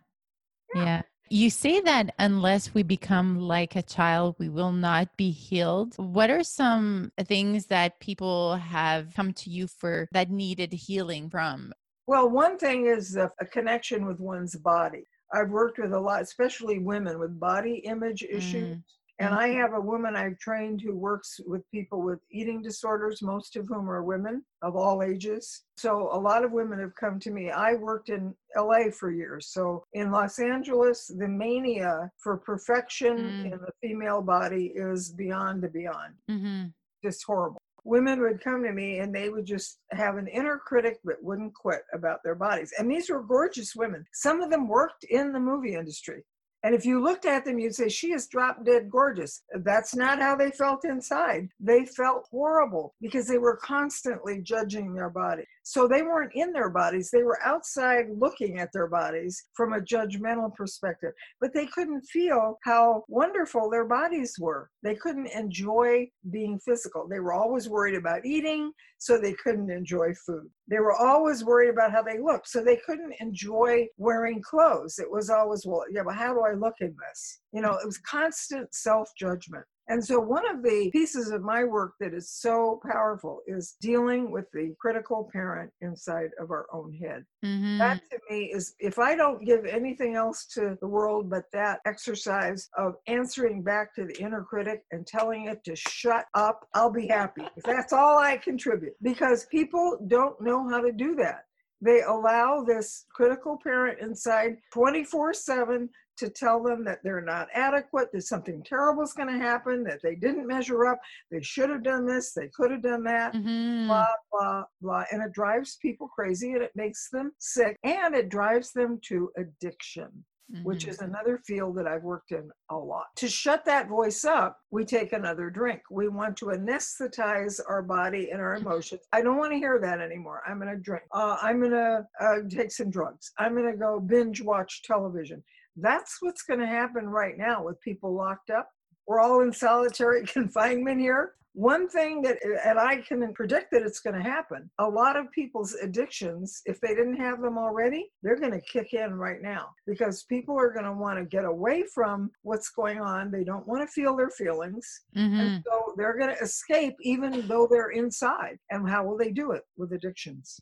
S1: yeah. Yeah. You say that unless we become like a child, we will not be healed. What are some things that people have come to you for that needed healing from?
S2: Well, one thing is a, a connection with one's body. I've worked with a lot, especially women with body image issues. Mm and I have a woman I've trained who works with people with eating disorders, most of whom are women of all ages. So a lot of women have come to me. I worked in LA for years. So in Los Angeles, the mania for perfection mm. in the female body is beyond the beyond. Mm-hmm. Just horrible. Women would come to me and they would just have an inner critic that wouldn't quit about their bodies. And these were gorgeous women. Some of them worked in the movie industry. And if you looked at them, you'd say, She is drop dead gorgeous. That's not how they felt inside. They felt horrible because they were constantly judging their body. So they weren't in their bodies, they were outside looking at their bodies from a judgmental perspective. But they couldn't feel how wonderful their bodies were. They couldn't enjoy being physical. They were always worried about eating, so they couldn't enjoy food. They were always worried about how they looked, so they couldn't enjoy wearing clothes. It was always, well, yeah, but how do I look in this? You know, it was constant self judgment. And so, one of the pieces of my work that is so powerful is dealing with the critical parent inside of our own head. Mm-hmm. That to me is, if I don't give anything else to the world but that exercise of answering back to the inner critic and telling it to shut up, I'll be happy. That's all I contribute, because people don't know how to do that they allow this critical parent inside 24 7 to tell them that they're not adequate, that something terrible is going to happen, that they didn't measure up, they should have done this, they could have done that, mm-hmm. blah, blah, blah. And it drives people crazy and it makes them sick and it drives them to addiction. Mm-hmm. Which is another field that I've worked in a lot. To shut that voice up, we take another drink. We want to anesthetize our body and our emotions. I don't want to hear that anymore. I'm going to drink. Uh, I'm going to uh, take some drugs. I'm going to go binge watch television. That's what's going to happen right now with people locked up. We're all in solitary confinement here. One thing that, and I can predict that it's going to happen, a lot of people's addictions, if they didn't have them already, they're going to kick in right now because people are going to want to get away from what's going on. They don't want to feel their feelings. Mm-hmm. And so they're going to escape even though they're inside. And how will they do it? With addictions.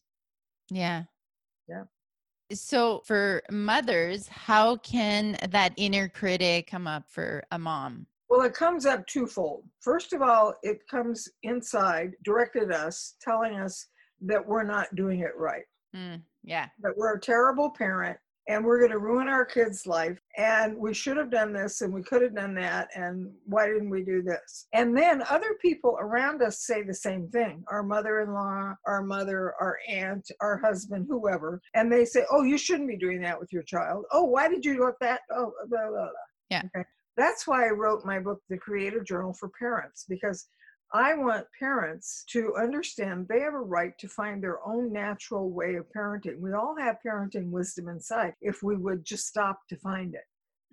S1: Yeah.
S2: Yeah.
S1: So, for mothers, how can that inner critic come up for a mom?
S2: Well, it comes up twofold. First of all, it comes inside, directed us, telling us that we're not doing it right.
S1: Mm, yeah.
S2: That we're a terrible parent and we're going to ruin our kids' life and we should have done this and we could have done that and why didn't we do this? And then other people around us say the same thing. Our mother-in-law our mother our aunt our husband whoever. And they say oh you shouldn't be doing that with your child. Oh why did you do that? Oh blah, blah, blah.
S1: Yeah.
S2: okay. That's why i wrote my book the creative journal for parents because I want parents to understand they have a right to find their own natural way of parenting. We all have parenting wisdom inside if we would just stop to find it.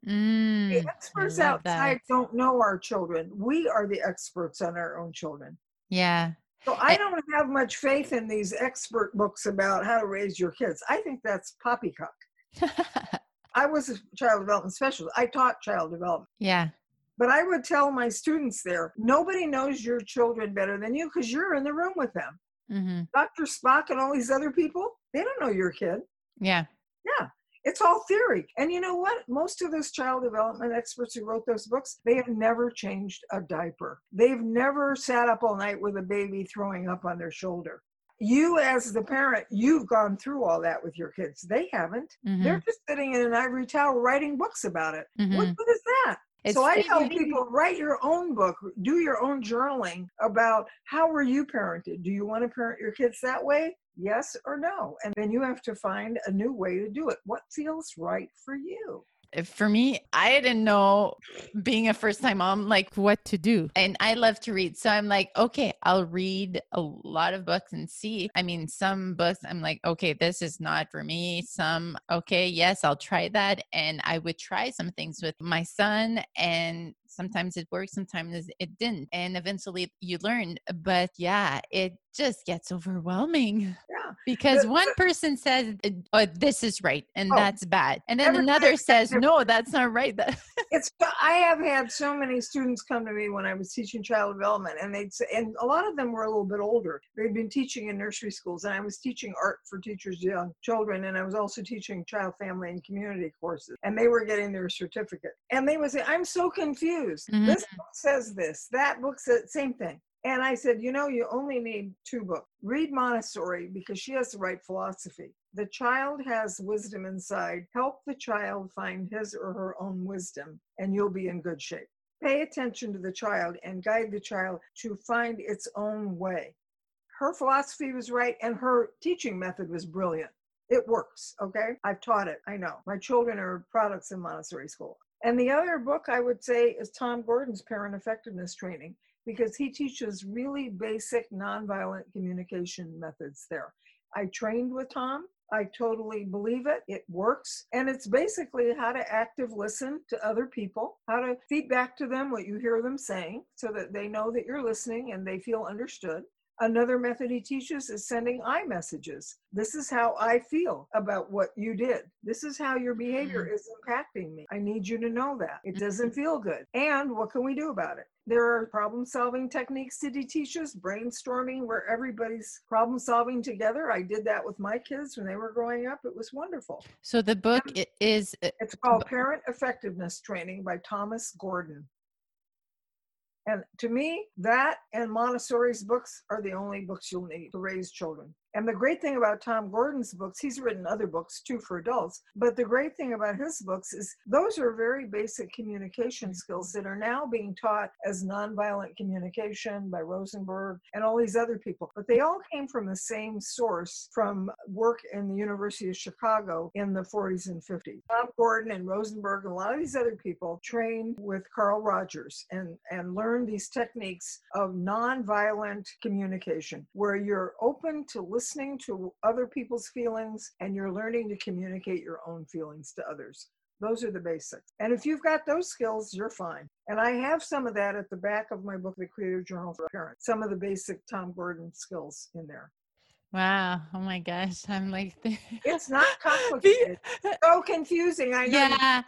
S1: Mm,
S2: The experts outside
S1: that.
S2: don't know our children. We are the experts on our own children.
S1: yeah.
S2: So I
S1: I-
S2: don't have much faith in these expert books about how to raise your kids. I think that's poppycock. I was a child development specialist. I taught child development.
S1: yeah.
S2: But I would tell my students there, nobody knows your children better than you because you're in the room with them.
S1: hmm
S2: Dr. Spock and all these other people, they don't know your kid.
S1: Yeah. Yeah.
S2: It's all theory. And you know what? Most of those child development experts who wrote those books, they have never changed a diaper. They've never sat up all night with a baby throwing up on their shoulder. You, as the parent, you've gone through all that with your kids. They haven't.
S1: Mhm,
S2: They're just sitting in an ivory tower writing books about it. What
S1: mhm.
S2: good is that?
S1: It's
S2: so I tell people write your own book, do your own journaling about how were you parented? Do you want to parent your kids that way? Yes or no? And then you have to find a new way to do it. What feels right for you?
S1: For me, I didn't know being a first time mom, like what to do. And I love to read. So I'm like, okay, I'll read a lot of books and see. I mean, some books I'm like, okay, this is not for me. Some, okay, yes, I'll try that. And I would try some things with my son and sometimes it worked sometimes it didn't and eventually you learn but yeah it just gets overwhelming
S2: Yeah.
S1: because one person says uh, oh, this is right and
S2: Oh,
S1: that's bad and then another
S2: says
S1: says no that's not right
S2: It's I have had so many students come to me when I was teaching child development and they'd say and a lot of them were a little bit older. They'd been teaching in nursery schools and I was teaching art for teachers young children and I was also teaching child family and community courses and they were getting their certificate. And they would say, I'm so confused.
S1: Mhm.
S2: This book says this, that book says same thing. And I said, you know, you only need two books. Read Montessori because she has the right philosophy. The child has wisdom inside. Help the child find his or her own wisdom, and you'll be in good shape. Pay attention to the child and guide the child to find its own way. Her philosophy was right, and her teaching method was brilliant. It works, okay? I've taught it, I know. My children are products in Montessori school. And the other book I would say is Tom Gordon's Parent Effectiveness Training because he teaches really basic nonviolent communication methods there. I trained with Tom. I totally believe it. It works. And it's basically how to active listen to other people, how to feed back to them what you hear them saying so that they know that you're listening and they feel understood. Another method he teaches is sending I messages. This is how I feel about what you did. This is how your behavior is impacting me. I need you to know that. It doesn't feel good. And what can we do about it? There are problem solving techniques that he teaches, brainstorming where everybody's problem solving together. I did that with my kids when they were growing up. It was wonderful.
S1: so the book i- is uh,
S2: It's called Parent Effectiveness Training by Thomas Gordon. And to me, that and Montessori's books are the only books you'll need to raise children. And the great thing about Tom Gordon's books, he's written other books too for adults, but the great thing about his books is those are very basic communication skills that are now being taught as nonviolent communication by Rosenberg and all these other people. But they all came from the same source from work in the University of Chicago in the 40s and 50s. Tom Gordon and Rosenberg and a lot of these other people trained with Carl Rogers and, and learned these techniques of nonviolent communication where you're open to listening to other people's feelings and you're learning to communicate your own feelings to others. Those are the basics. And if you've got those skills, you're fine. And I have some of that at the back of my book, The Creative Journal for Parents, some of the basic Tom Gordon skills in there.
S1: wow oh my gosh i'm like
S2: It's not complicated. so confusing. I know.
S1: yeah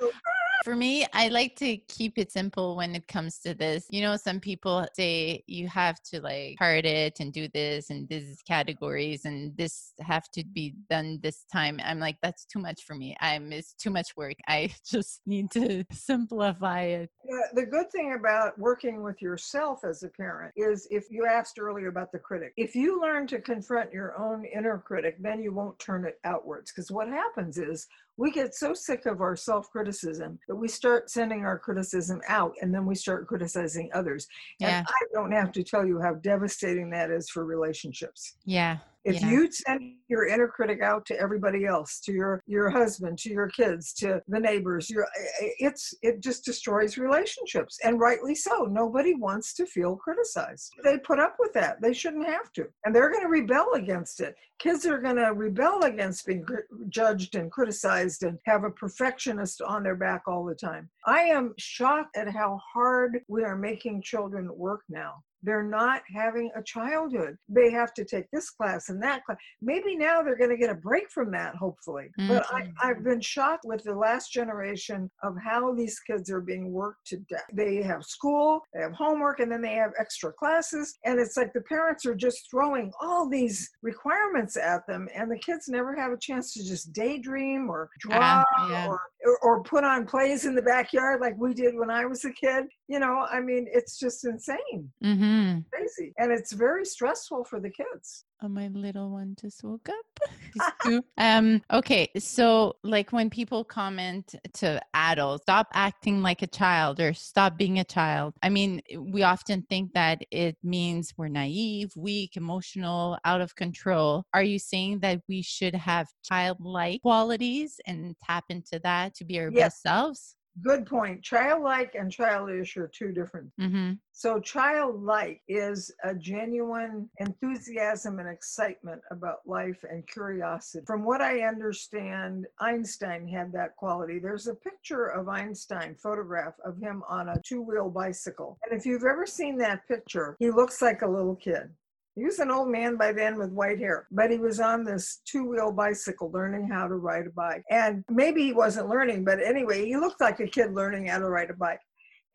S1: For me, I like to keep it simple when it comes to this. You know, some people say you have to like heart it and do this and this is categories and this have to be done this time. I'm like, that's too much for me. I'm it's too much work. I just need to simplify it.
S2: The good thing about working with yourself as a parent is if you asked earlier about the critic, if you learn to confront your own inner critic, then you won't turn it outwards. Because what happens is we get so sick of our self criticism that we start sending our criticism out and then we start criticizing others.
S1: Yeah.
S2: And I don't have to tell you how devastating that is for relationships.
S1: Yeah.
S2: If
S1: yeah.
S2: you send your inner critic out to everybody else, to your your husband, to your kids, to the neighbors, your eh, eh, it's it just destroys relationships, and rightly so. Nobody wants to feel criticized. They put up with that. They shouldn't have to, and they're going to rebel against it. Kids are going to rebel against being judged and criticized and have a perfectionist on their back all the time. I am shocked at how hard we are making children work now they're not having a childhood. They have to take this class and that class. Maybe now they're going to get a break from that, hopefully. Mm-hmm. But I, I've been shocked with the last generation of how these kids are being worked to death. They have school, they have homework, and then they have extra classes. And it's like the parents are just throwing all these requirements at them, and the kids never have a chance to just daydream or draw uh, yeah. or, or, or put on plays in the backyard like we did when I was a kid. You know, I mean, it's just insane.
S1: Mm-hmm.
S2: Mm. Crazy. And it's very stressful for the kids.
S1: Oh, my little one just woke up. um, okay. So like when people comment to adults, stop acting like a child or stop being a child. I mean, we often think that it means we're naive, weak, emotional, out of control. Are you saying that we should have childlike qualities and tap into that to be our yes. best selves?
S2: Good point. Childlike and childish are two different.
S1: Mm-hmm.
S2: So, childlike is a genuine enthusiasm and excitement about life and curiosity. From what I understand, Einstein had that quality. There's a picture of Einstein, photograph of him on a two wheel bicycle. And if you've ever seen that picture, he looks like a little kid. He was an old man by then with white hair, but he was on this two wheel bicycle learning how to ride a bike. And maybe he wasn't learning, but anyway, he looked like a kid learning how to ride a bike.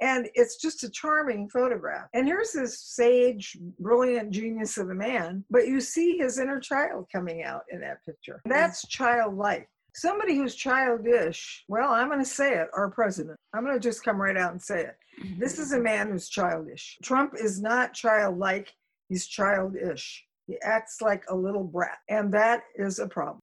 S2: And it's just a charming photograph. And here's this sage, brilliant genius of a man, but you see his inner child coming out in that picture. Mm. That's childlike. Somebody who's childish, well, I'm going to say it, our president. I'm going to just come right out and say it. Mm-hmm. This is a man who's childish. Trump is not childlike. He's childish. He acts like a little brat. And that is a problem.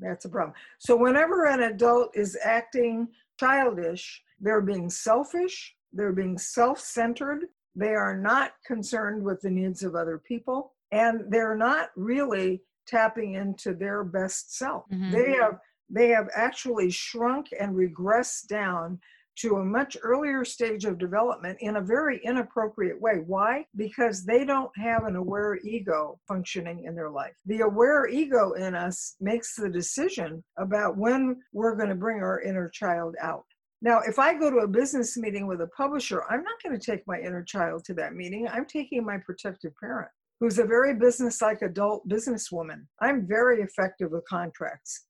S2: That's a problem. So, whenever an adult is acting childish, they're being selfish, they're being self centered, they are not concerned with the needs of other people, and they're not really tapping into their best self. Mm-hmm. They have they have actually shrunk and regressed down to a much earlier stage of development in a very inappropriate way. Why? Because they don't have an aware ego functioning in their life. The aware ego in us makes the decision about when we're going to bring our inner child out. Now, if I go to a business meeting with a publisher, I'm not going to take my inner child to that meeting. I'm taking my protective parent, who's a very business like adult businesswoman. I'm very effective with contracts.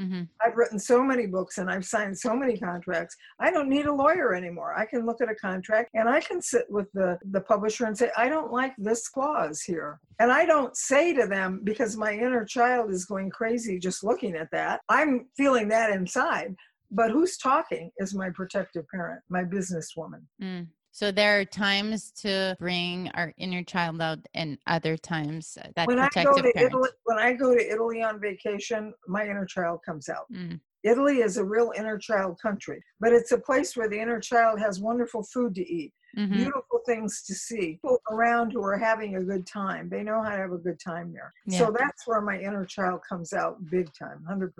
S1: Mm-hmm.
S2: I've written so many books and I've signed so many contracts. I don't need a lawyer anymore. I can look at a contract and I can sit with the, the publisher and say, I don't like this clause here. And I don't say to them because my inner child is going crazy just looking at that. I'm feeling that inside. But who's talking is my protective parent, my businesswoman.
S1: Mm. So there are times to bring our inner child out, and other times that
S2: when
S1: protective
S2: I go to
S1: parent.
S2: Italy, when I go to Italy on vacation, my inner child comes out.
S1: Mm.
S2: Italy is a real inner child country, but it's a place where the inner child has wonderful food to eat,
S1: mm-hmm.
S2: beautiful things to see, people around who are having a good time. They know how to have a good time there.
S1: Yeah.
S2: So that's where my inner child comes out big time, 100%.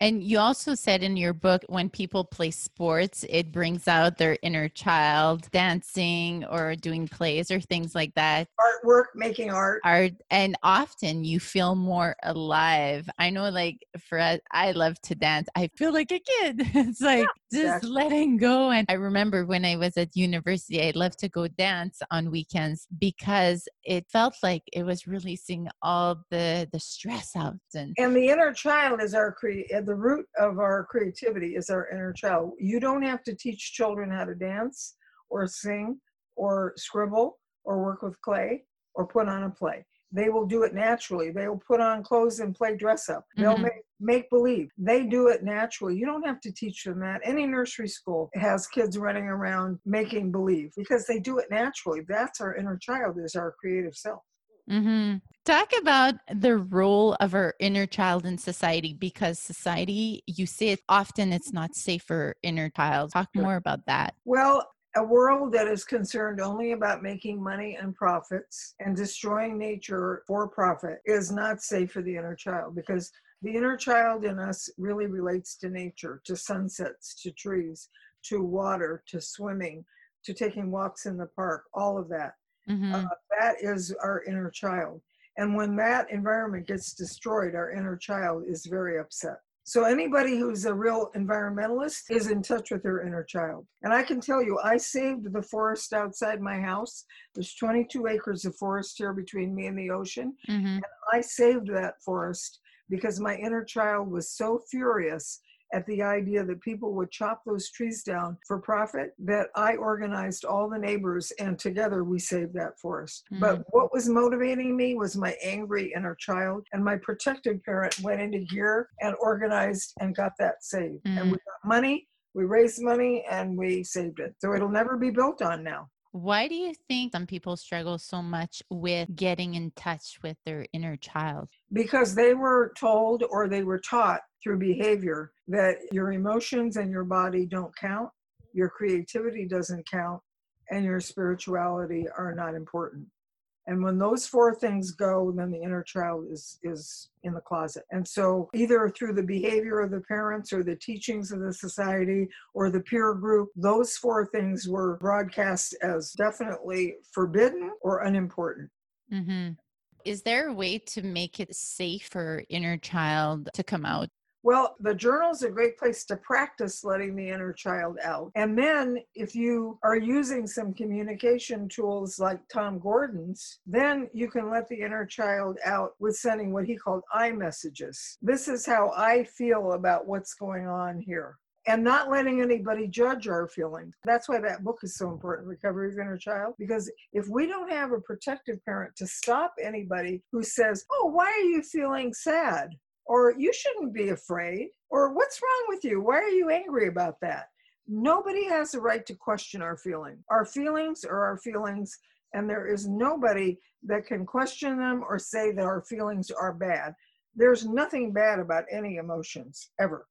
S1: And you also said in your book, when people play sports, it brings out their inner child, dancing or doing plays or things like that.
S2: Artwork, making art.
S1: Art, and often you feel more alive. I know, like for us, I love to dance. I feel like a kid. It's like just letting go. And I remember when I was at university, I loved to go dance on weekends because it felt like it was releasing all the the stress out. And
S2: And the inner child is our cre- the root of our creativity is our inner child. You don't have to teach children how to dance or sing or scribble or work with clay or put on a play. They will do it naturally. They will put on clothes and play dress up. They'll
S1: Mhm.
S2: make make believe. They do it naturally. You don't have to teach them that. Any nursery school has kids running around making believe because they do it naturally. That's our inner child is our creative self.
S1: Mm-hmm. Talk about the role of our inner child in society because society, you say it often, it's not safe for inner child. Talk more about that.
S2: Well, a world that is concerned only about making money and profits and destroying nature for profit is not safe for the inner child because the inner child in us really relates to nature, to sunsets, to trees, to water, to swimming, to taking walks in the park, all of that.
S1: Mhm.
S2: Uh, that is our inner child. And when that environment gets destroyed, our inner child is very upset. So anybody who's a real environmentalist is in touch with their inner child. And I can tell you, I saved the forest outside my house. There's 22 acres of forest here between me and the ocean.
S1: Mhm.
S2: I saved that forest because my inner child was so furious at the idea that people would chop those trees down for profit that I organized all the neighbors and together we saved that forest. Mm-hmm. But what was motivating me was my angry inner child and my protective parent went into gear and organized and got that saved. And we mm-hmm. got money, we raised money and we saved it. So it'll never be built on now.
S1: Why do you think some people struggle so much with getting in touch with their inner child?
S2: because they were told or they were taught through behavior that your emotions and your body don't count, your creativity doesn't count, and your spirituality are not important. And when those four things go, then the inner child is is in the closet. And so either through the behavior of the parents or the teachings of the society or the peer group, those four things were broadcast as definitely forbidden or unimportant.
S1: hmm Is there a way to make it safe for inner child to come out?
S2: Well, the journal is a great place to practice letting the inner child out. And then, if you are using some communication tools like Tom Gordon's, then you can let the inner child out with sending what he called I messages. This is how I feel about what's going on here. And not letting anybody judge our feelings. That's why that book is so important, Recovery of Inner Child. Because if we don't have a protective parent to stop anybody who says, Oh, why are you feeling sad? Or you shouldn't be afraid, or what's wrong with you? Why are you angry about that? Nobody has the right to question our feelings. Our feelings are our feelings, and there is nobody that can question them or say that our feelings are bad. There's nothing bad about any emotions ever.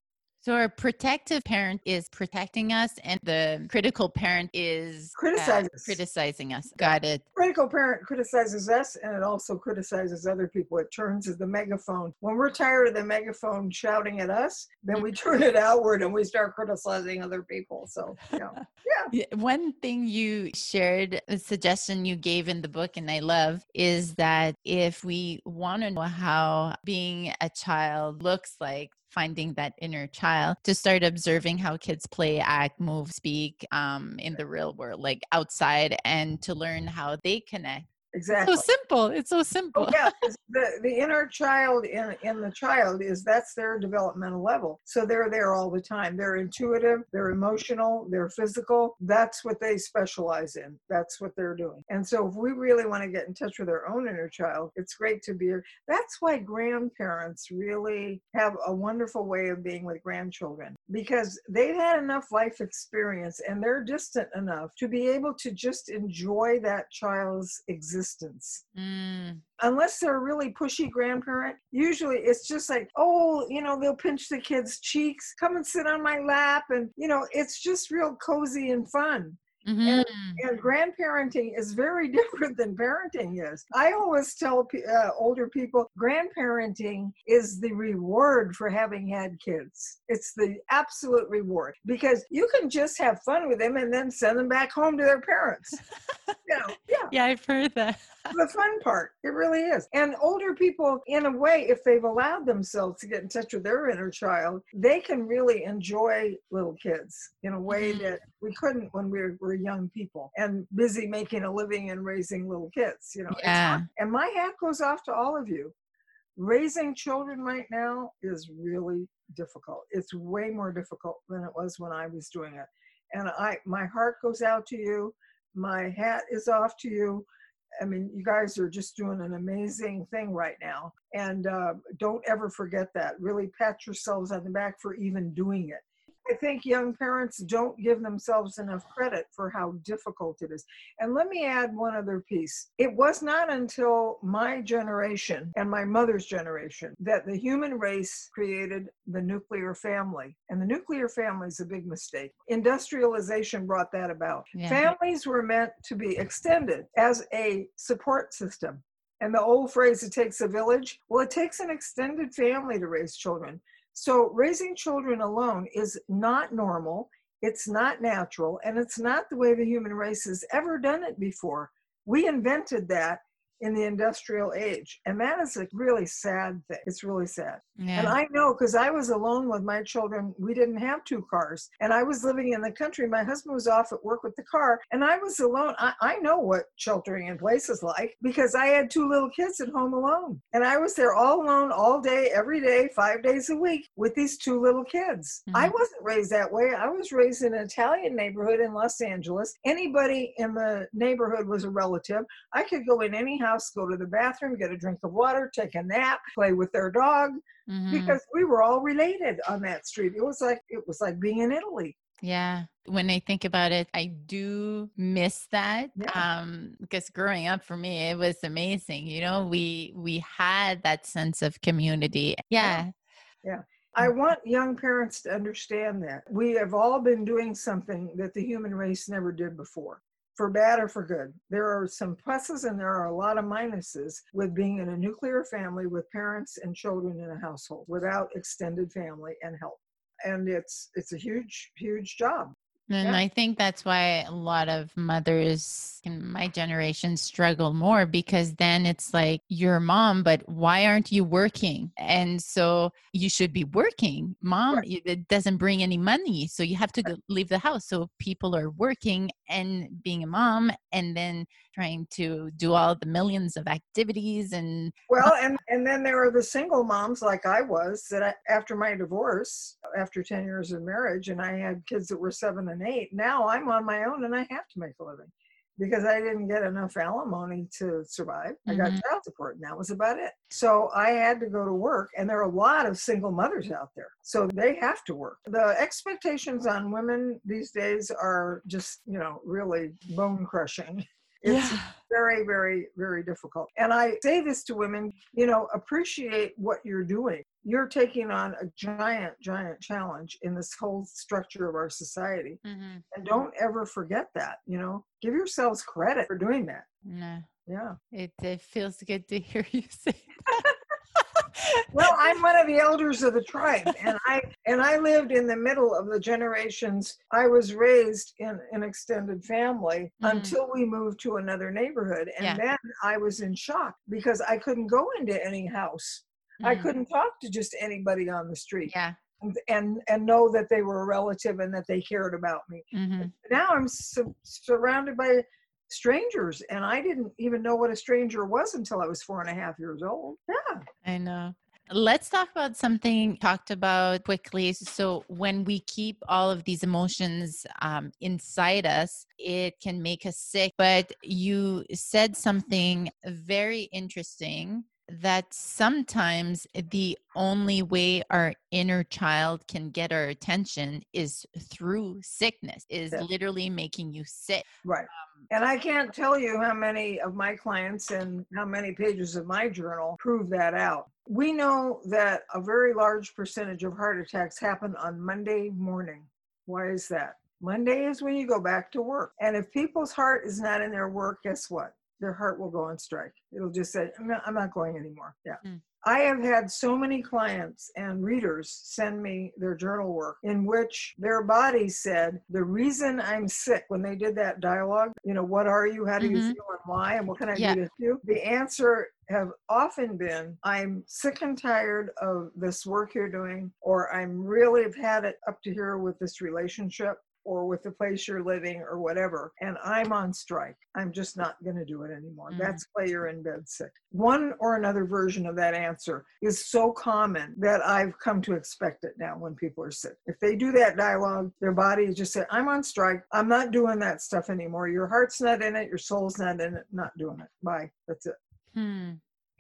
S1: So our protective parent is protecting us, and the critical parent is uh, criticizing us. Got it.
S2: Critical parent criticizes us and it also criticizes other people. It turns as the megaphone. When we're tired of the megaphone shouting at us, then we turn it outward and we start criticizing other people. So, yeah.
S1: Yeah, One thing you shared, a suggestion you gave in the book, and I love, is that if we want to know how being a child looks like, finding that inner child, to start observing how kids play, act, move, speak um, in the real world, like outside, and to learn how they connect.
S2: Exactly.
S1: So simple. It's so simple.
S2: Oh, yeah, the, the inner child in, in the child is that's their developmental level. So they're there all the time. They're intuitive, they're emotional, they're physical. That's what they specialize in. That's what they're doing. And so if we really want to get in touch with our own inner child, it's great to be. Here. That's why grandparents really have a wonderful way of being with grandchildren because they've had enough life experience and they're distant enough to be able to just enjoy that child's existence
S1: Mm,
S2: unless they're a really pushy grandparent, usually it's just like, oh, you know, they'll pinch the kid's cheeks, come and sit on my lap. And, you know, it's just real cozy and fun.
S1: Mm-hmm.
S2: And, and grandparenting is very different than parenting is. I always tell uh, older people grandparenting is the reward for having had kids. It's the absolute reward because you can just have fun with them and then send them back home to their parents. you know, yeah.
S1: Yeah, I've heard that.
S2: the fun part. It really is. And older people, in a way, if they've allowed themselves to get in touch with their inner child, they can really enjoy little kids in a way
S1: Mhm.
S2: that we couldn't when we were, were young people and busy making a living and raising little kids. You know,
S1: Yeah.
S2: and my hat goes off to all of you. Raising children right now is really difficult. It's way more difficult than it was when I was doing it. And I, my heart goes out to you. My hat is off to you. I mean, you guys are just doing an amazing thing right now. And uh, don't ever forget that. Really pat yourselves on the back for even doing it. I think young parents don't give themselves enough credit for how difficult it is. And let me add one other piece. It was not until my generation and my mother's generation that the human race created the nuclear family. And the nuclear family is a big mistake. Industrialization brought that about.
S1: Yeah.
S2: Families were meant to be extended as a support system. And the old phrase, it takes a village, well, it takes an extended family to raise children. So raising children alone is not normal, it's not natural, and it's not the way the human race has ever done it before. We invented that in the industrial age, and that is a really sad thing. It's really sad.
S1: Yeah.
S2: And I know because I was alone with my children. We didn't have two cars. And I was living in the country. My husband was off at work with the car. And I was alone. I, I know what sheltering in place is like because I had two little kids at home alone. And I was there all alone all day, every day, five days a week with these two little kids. I
S1: Mhm.
S2: wasn't raised that way. I was raised in an Italian neighborhood in Los Angeles. Anybody in the neighborhood was a relative. I could go in any house, go to the bathroom, get a drink of water, take a nap, play with their dog
S1: Mhm.
S2: because we were all related on that street. It was like it was like being in Italy.
S1: Yeah. When I think about it, I do miss that.
S2: Yeah.
S1: Um, because growing up for me, it was amazing. You know, we we had that sense of community. Yeah. Yeah.
S2: I want young parents to understand that we have all been doing something that the human race never did before. For bad or for good. There are some pluses and there are a lot of minuses with being in a nuclear family with parents and children in a household without extended family and help. And it's it's a huge, huge job.
S1: And
S2: Yeah.
S1: I think that's why a lot of mothers in my generation struggle more because then it's like you're a mom, but why aren't you working? And so you should be working. Mom, it doesn't bring any money. So you have to leave the house. So people are working and being a mom and then trying to do all the millions of activities and
S2: Well, and and then there are the single moms like I was that I, after my divorce, after 10 years of marriage and I had kids that were 7 and 8, now I'm on my own and I have to make a living because I didn't get enough alimony to survive. I got
S1: Mhm.
S2: child support and that was about it. So I had to go to work and there are a lot of single mothers out there. So they have to work. The expectations on women these days are just, you know, really bone crushing. It's very, very, very difficult. And I say this to women, you know, appreciate what you're doing. You're taking on a giant, giant challenge in this whole structure of our society.
S1: Mhm.
S2: And don't ever forget that, you know, give yourselves credit for doing that.
S1: no,
S2: Yeah.
S1: it, it feels good to hear you say
S2: Well, I'm one of the elders of the tribe and I and I lived in the middle of the generations. I was raised in an extended family
S1: Mhm.
S2: until we moved to another neighborhood. And
S1: Yeah.
S2: then I was in shock because I couldn't go into any house. I
S1: Mhm.
S2: couldn't talk to just anybody on the street
S1: Yeah.
S2: and, and know that they were a relative and that they cared about me.
S1: hmm
S2: Now I'm su- surrounded by strangers and I didn't even know what a stranger was until I was four and a half years old. Yeah.
S1: I know. Let's talk about something talked about quickly. So, when we keep all of these emotions um, inside us, it can make us sick. But you said something very interesting that sometimes the only way our inner child can get our attention is through sickness, is
S2: Yeah.
S1: literally making you sick.
S2: Right. Um, and I can't tell you how many of my clients and how many pages of my journal prove that out. We know that a very large percentage of heart attacks happen on Monday morning. Why is that? Monday is when you go back to work. And if people's heart is not in their work, guess what? Their heart will go on strike. It'll just say, I'm not, I'm not going anymore. Yeah. Mm. I have had so many clients and readers send me their journal work in which their body said, The reason I'm sick, when they did that dialogue, you know, what are you? How do mm-hmm. you feel? And why? And what can I yeah. do to you? The answer have often been I'm sick and tired of this work you're doing, or I'm really have had it up to here with this relationship, or with the place you're living or whatever, and I'm on strike. I'm just not going to do it anymore. Mm-hmm. That's why you're in bed sick. One or another version of that answer is so common that I've come to expect it now when people are sick. If they do that dialogue, their body just say, I'm on strike. I'm not doing that stuff anymore. Your heart's not in it. Your soul's not in it. Not doing it. Bye. That's it. Hmm.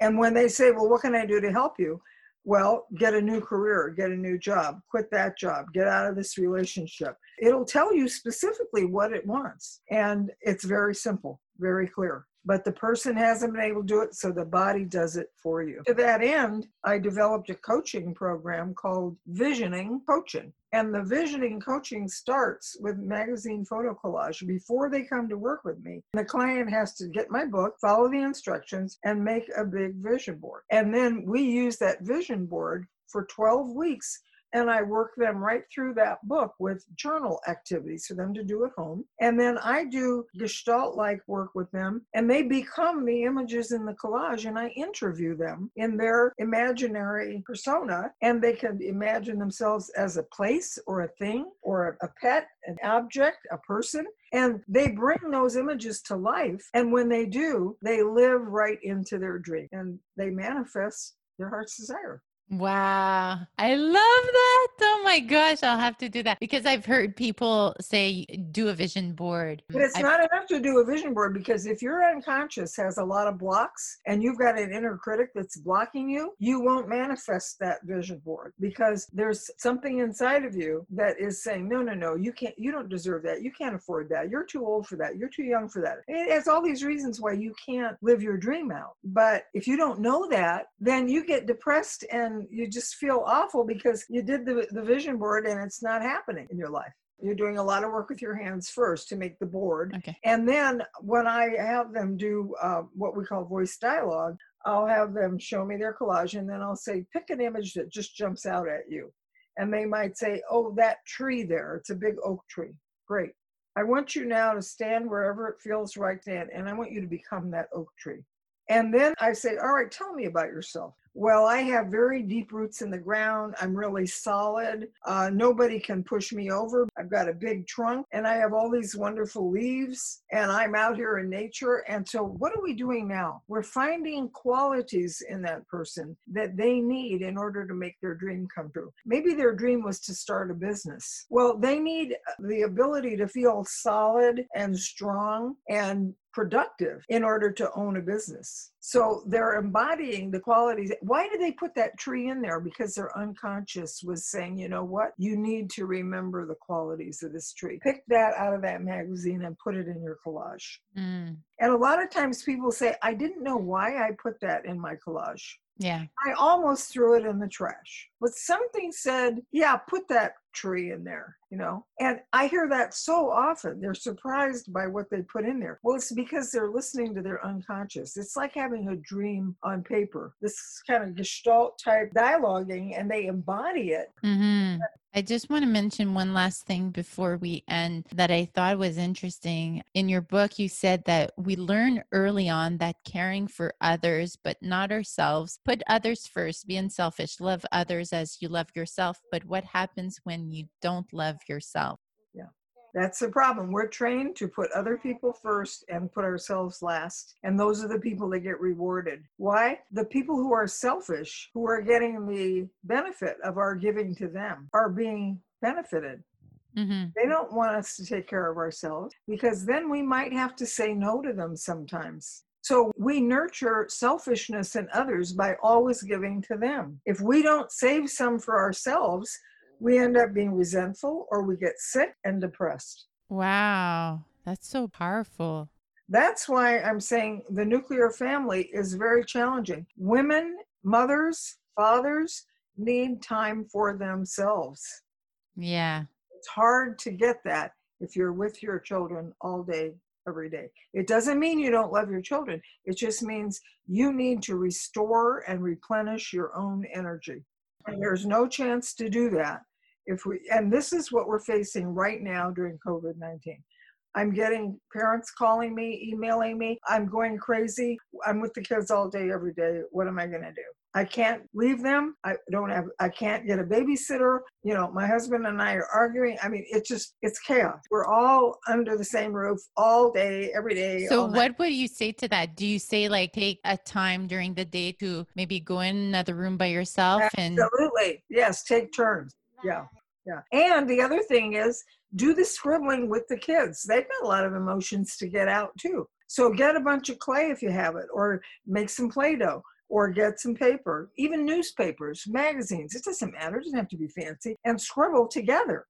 S2: And when they say, Well, what can I do to help you? Well, get a new career, get a new job, quit that job, get out of this relationship. It'll tell you specifically what it wants. And it's very simple, very clear but the person hasn't been able to do it, so the body does it for you. To that end, I developed a coaching program called Visioning Coaching. And the visioning coaching starts with magazine photo collage before they come to work with me. The client has to get my book, follow the instructions, and make a big vision board. And then we use that vision board for 12 weeks and I work them right through that book with journal activities for them to do at home. And then I do gestalt like work with them, and they become the images in the collage, and I interview them in their imaginary persona, and they can imagine themselves as a place or a thing or a pet, an object, a person. And they bring those images to life. And when they do, they live right into their dream and they manifest their heart's desire.
S1: Wow. I love that. Oh my gosh. I'll have to do that because I've heard people say do a vision board.
S2: But it's
S1: I've,
S2: not enough to do a vision board because if your unconscious has a lot of blocks and you've got an inner critic that's blocking you, you won't manifest that vision board because there's something inside of you that is saying, no, no, no, you can't, you don't deserve that. You can't afford that. You're too old for that. You're too young for that. It has all these reasons why you can't live your dream out. But if you don't know that, then you get depressed and you just feel awful because you did the, the vision board and it's not happening in your life. You're doing a lot of work with your hands first to make the board. Okay. And then when I have them do uh, what we call voice dialogue, I'll have them show me their collage and then I'll say, pick an image that just jumps out at you. And they might say, oh, that tree there, it's a big oak tree. Great. I want you now to stand wherever it feels right then, and I want you to become that oak tree. And then I say, all right, tell me about yourself. Well, I have very deep roots in the ground. I'm really solid. Uh, nobody can push me over. I've got a big trunk and I have all these wonderful leaves and I'm out here in nature. And so, what are we doing now? We're finding qualities in that person that they need in order to make their dream come true. Maybe their dream was to start a business. Well, they need uh, the ability to feel solid and strong and productive in order to own a business. So they're embodying the qualities. Why did they put that tree in there? Because their unconscious was saying, you know what? You need to remember the qualities of this tree. Pick that out of that magazine and put it in your collage. Mm. And a lot of times people say, I didn't know why I put that in my collage.
S1: Yeah.
S2: I almost threw it in the trash. But something said, yeah, put that tree in there, you know? And I hear that so often. They're surprised by what they put in there. Well, it's because they're listening to their unconscious. It's like having a dream on paper, this kind of gestalt type dialoguing, and they embody it.
S1: Mm-hmm. I just want to mention one last thing before we end that I thought was interesting. In your book, you said that we learn early on that caring for others, but not ourselves, put others first, be unselfish, love others as you love yourself. But what happens when you don't love yourself?
S2: Yeah. That's the problem. We're trained to put other people first and put ourselves last. And those are the people that get rewarded. Why? The people who are selfish, who are getting the benefit of our giving to them, are being benefited. Mm-hmm. They don't want us to take care of ourselves because then we might have to say no to them sometimes. So we nurture selfishness in others by always giving to them. If we don't save some for ourselves, we end up being resentful or we get sick and depressed.
S1: Wow, that's so powerful.
S2: That's why I'm saying the nuclear family is very challenging. Women, mothers, fathers need time for themselves.
S1: Yeah.
S2: It's hard to get that. if you're with your children all day, every day. It doesn't mean you don't love your children. It just means you need to restore and replenish your own energy. And there's no chance to do that if we, and this is what we're facing right now during COVID 19. I'm getting parents calling me, emailing me. I'm going crazy. I'm with the kids all day, every day. What am I going to do? I can't leave them. I don't have, I can't get a babysitter. You know, my husband and I are arguing. I mean, it's just, it's chaos. We're all under the same roof all day, every day.
S1: So, what would you say to that? Do you say, like, take a time during the day to maybe go in another room by yourself?
S2: Absolutely. and Absolutely. Yes. Take turns. Yeah. Yeah. And the other thing is, do the scribbling with the kids. They've got a lot of emotions to get out too. So get a bunch of clay if you have it, or make some Play Doh or get some paper, even newspapers, magazines. It doesn't matter. It doesn't have to be fancy. And scribble together.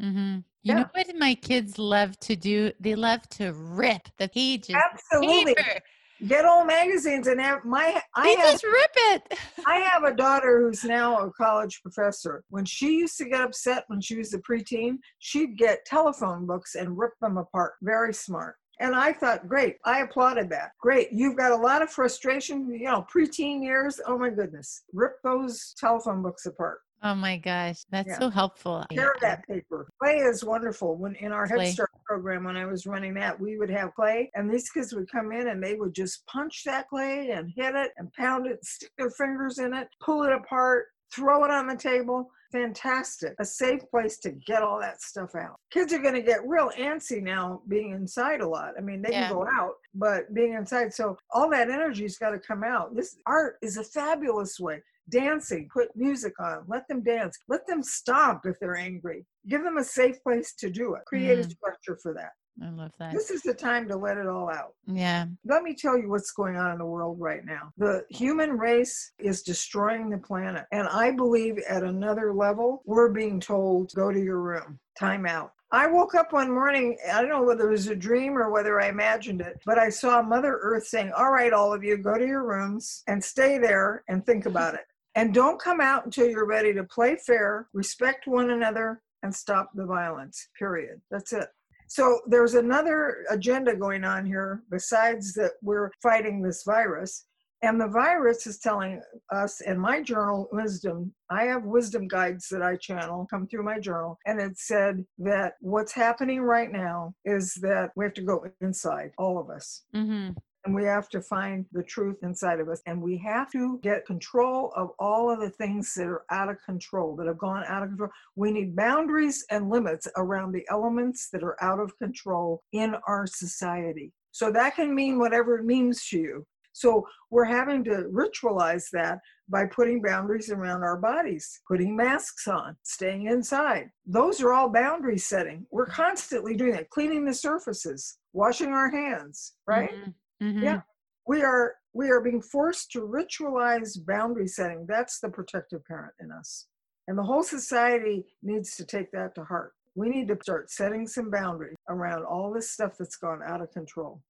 S1: Mm-hmm. You yeah. know what my kids love to do? They love to rip the pages.
S2: Absolutely. Paper. Get old magazines and have my.
S1: I they have, just rip it.
S2: I have a daughter who's now a college professor. When she used to get upset when she was a preteen, she'd get telephone books and rip them apart. Very smart. And I thought, great, I applauded that. Great, you've got a lot of frustration, you know, preteen years. Oh my goodness, rip those telephone books apart.
S1: Oh my gosh, that's yeah. so helpful.
S2: Share that paper. Clay is wonderful. When in our. Head Start program, when I was running that, we would have clay, and these kids would come in and they would just punch that clay and hit it and pound it, stick their fingers in it, pull it apart, throw it on the table fantastic, a safe place to get all that stuff out. Kids are going to get real antsy now being inside a lot. I mean, they yeah. can go out, but being inside, so all that energy's got to come out. This art is a fabulous way. Dancing, put music on, let them dance, let them stomp if they're angry. Give them a safe place to do it. Create mm. a structure for that.
S1: I love that.
S2: This is the time to let it all out.
S1: Yeah.
S2: Let me tell you what's going on in the world right now. The human race is destroying the planet. And I believe at another level, we're being told, go to your room, time out. I woke up one morning, I don't know whether it was a dream or whether I imagined it, but I saw Mother Earth saying, All right, all of you, go to your rooms and stay there and think about it. And don't come out until you're ready to play fair, respect one another, and stop the violence. Period. That's it. So there's another agenda going on here besides that we're fighting this virus. And the virus is telling us in my journal, Wisdom, I have wisdom guides that I channel come through my journal. And it said that what's happening right now is that we have to go inside, all of us. Mm-hmm and we have to find the truth inside of us and we have to get control of all of the things that are out of control that have gone out of control we need boundaries and limits around the elements that are out of control in our society so that can mean whatever it means to you so we're having to ritualize that by putting boundaries around our bodies, putting masks on, staying inside. Those are all boundary setting. We're constantly doing that, cleaning the surfaces, washing our hands, right? Mm-hmm. Mm-hmm. Yeah, we are we are being forced to ritualize boundary setting. That's the protective parent in us, and the whole society needs to take that to heart. We need to start setting some boundaries around all this stuff that's gone out of control.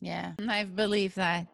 S1: Yeah, I believe that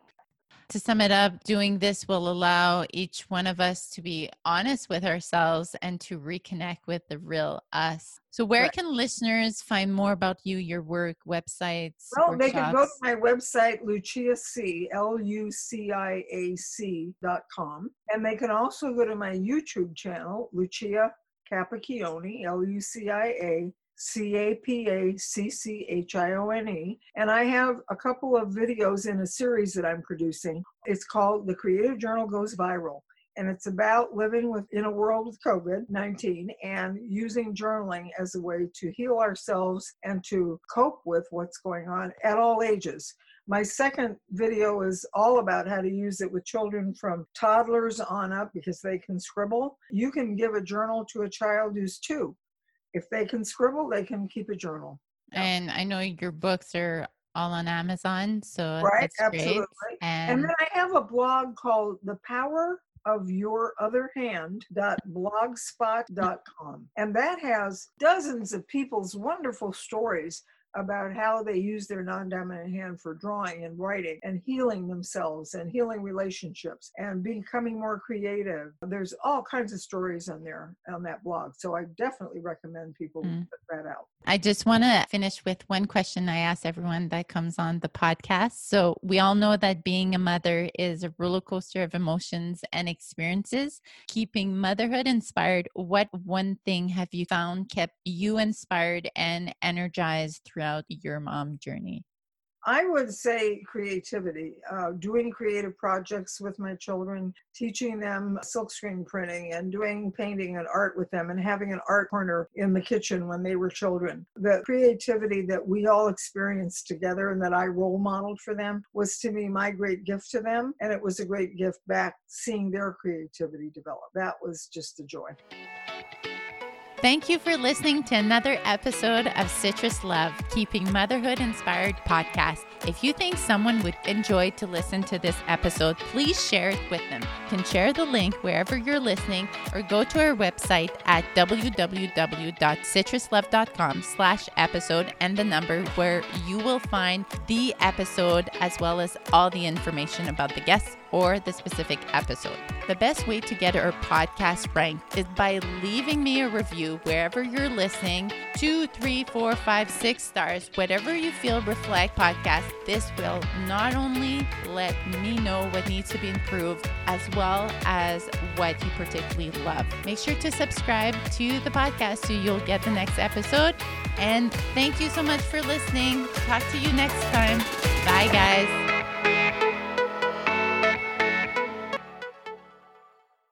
S1: to sum it up, doing this will allow each one of us to be honest with ourselves and to reconnect with the real us. So, where right. can listeners find more about you, your work, websites?
S2: Well, workshops? they can go to my website, Lucia C, L U C I A C dot com. And they can also go to my YouTube channel, Lucia Capacchione, L U C I A C A P A C C H I O N E. And I have a couple of videos in a series that I'm producing. It's called The Creative Journal Goes Viral. And it's about living with, in a world with COVID 19 and using journaling as a way to heal ourselves and to cope with what's going on at all ages. My second video is all about how to use it with children from toddlers on up because they can scribble. You can give a journal to a child who's two if they can scribble, they can keep a journal.
S1: And I know your books are all on Amazon, so
S2: right, absolutely. And, and then I have a blog called The Power of your other hand.blogspot.com and that has dozens of people's wonderful stories about how they use their non dominant hand for drawing and writing and healing themselves and healing relationships and becoming more creative. There's all kinds of stories on there on that blog. So I definitely recommend people mm. put that out.
S1: I just want to finish with one question I ask everyone that comes on the podcast. So, we all know that being a mother is a roller coaster of emotions and experiences. Keeping motherhood inspired, what one thing have you found kept you inspired and energized throughout your mom journey?
S2: I would say creativity, uh, doing creative projects with my children, teaching them silkscreen printing and doing painting and art with them and having an art corner in the kitchen when they were children. The creativity that we all experienced together and that I role modeled for them was to me my great gift to them. And it was a great gift back seeing their creativity develop. That was just a joy.
S1: Thank you for listening to another episode of Citrus Love, Keeping Motherhood Inspired podcast. If you think someone would enjoy to listen to this episode, please share it with them. You can share the link wherever you're listening or go to our website at www.citruslove.com slash episode and the number where you will find the episode as well as all the information about the guests or the specific episode. The best way to get our podcast ranked is by leaving me a review wherever you're listening two, three, four, five, six stars, whatever you feel reflect podcast. This will not only let me know what needs to be improved as well as what you particularly love. Make sure to subscribe to the podcast so you'll get the next episode. And thank you so much for listening. Talk to you next time. Bye, guys.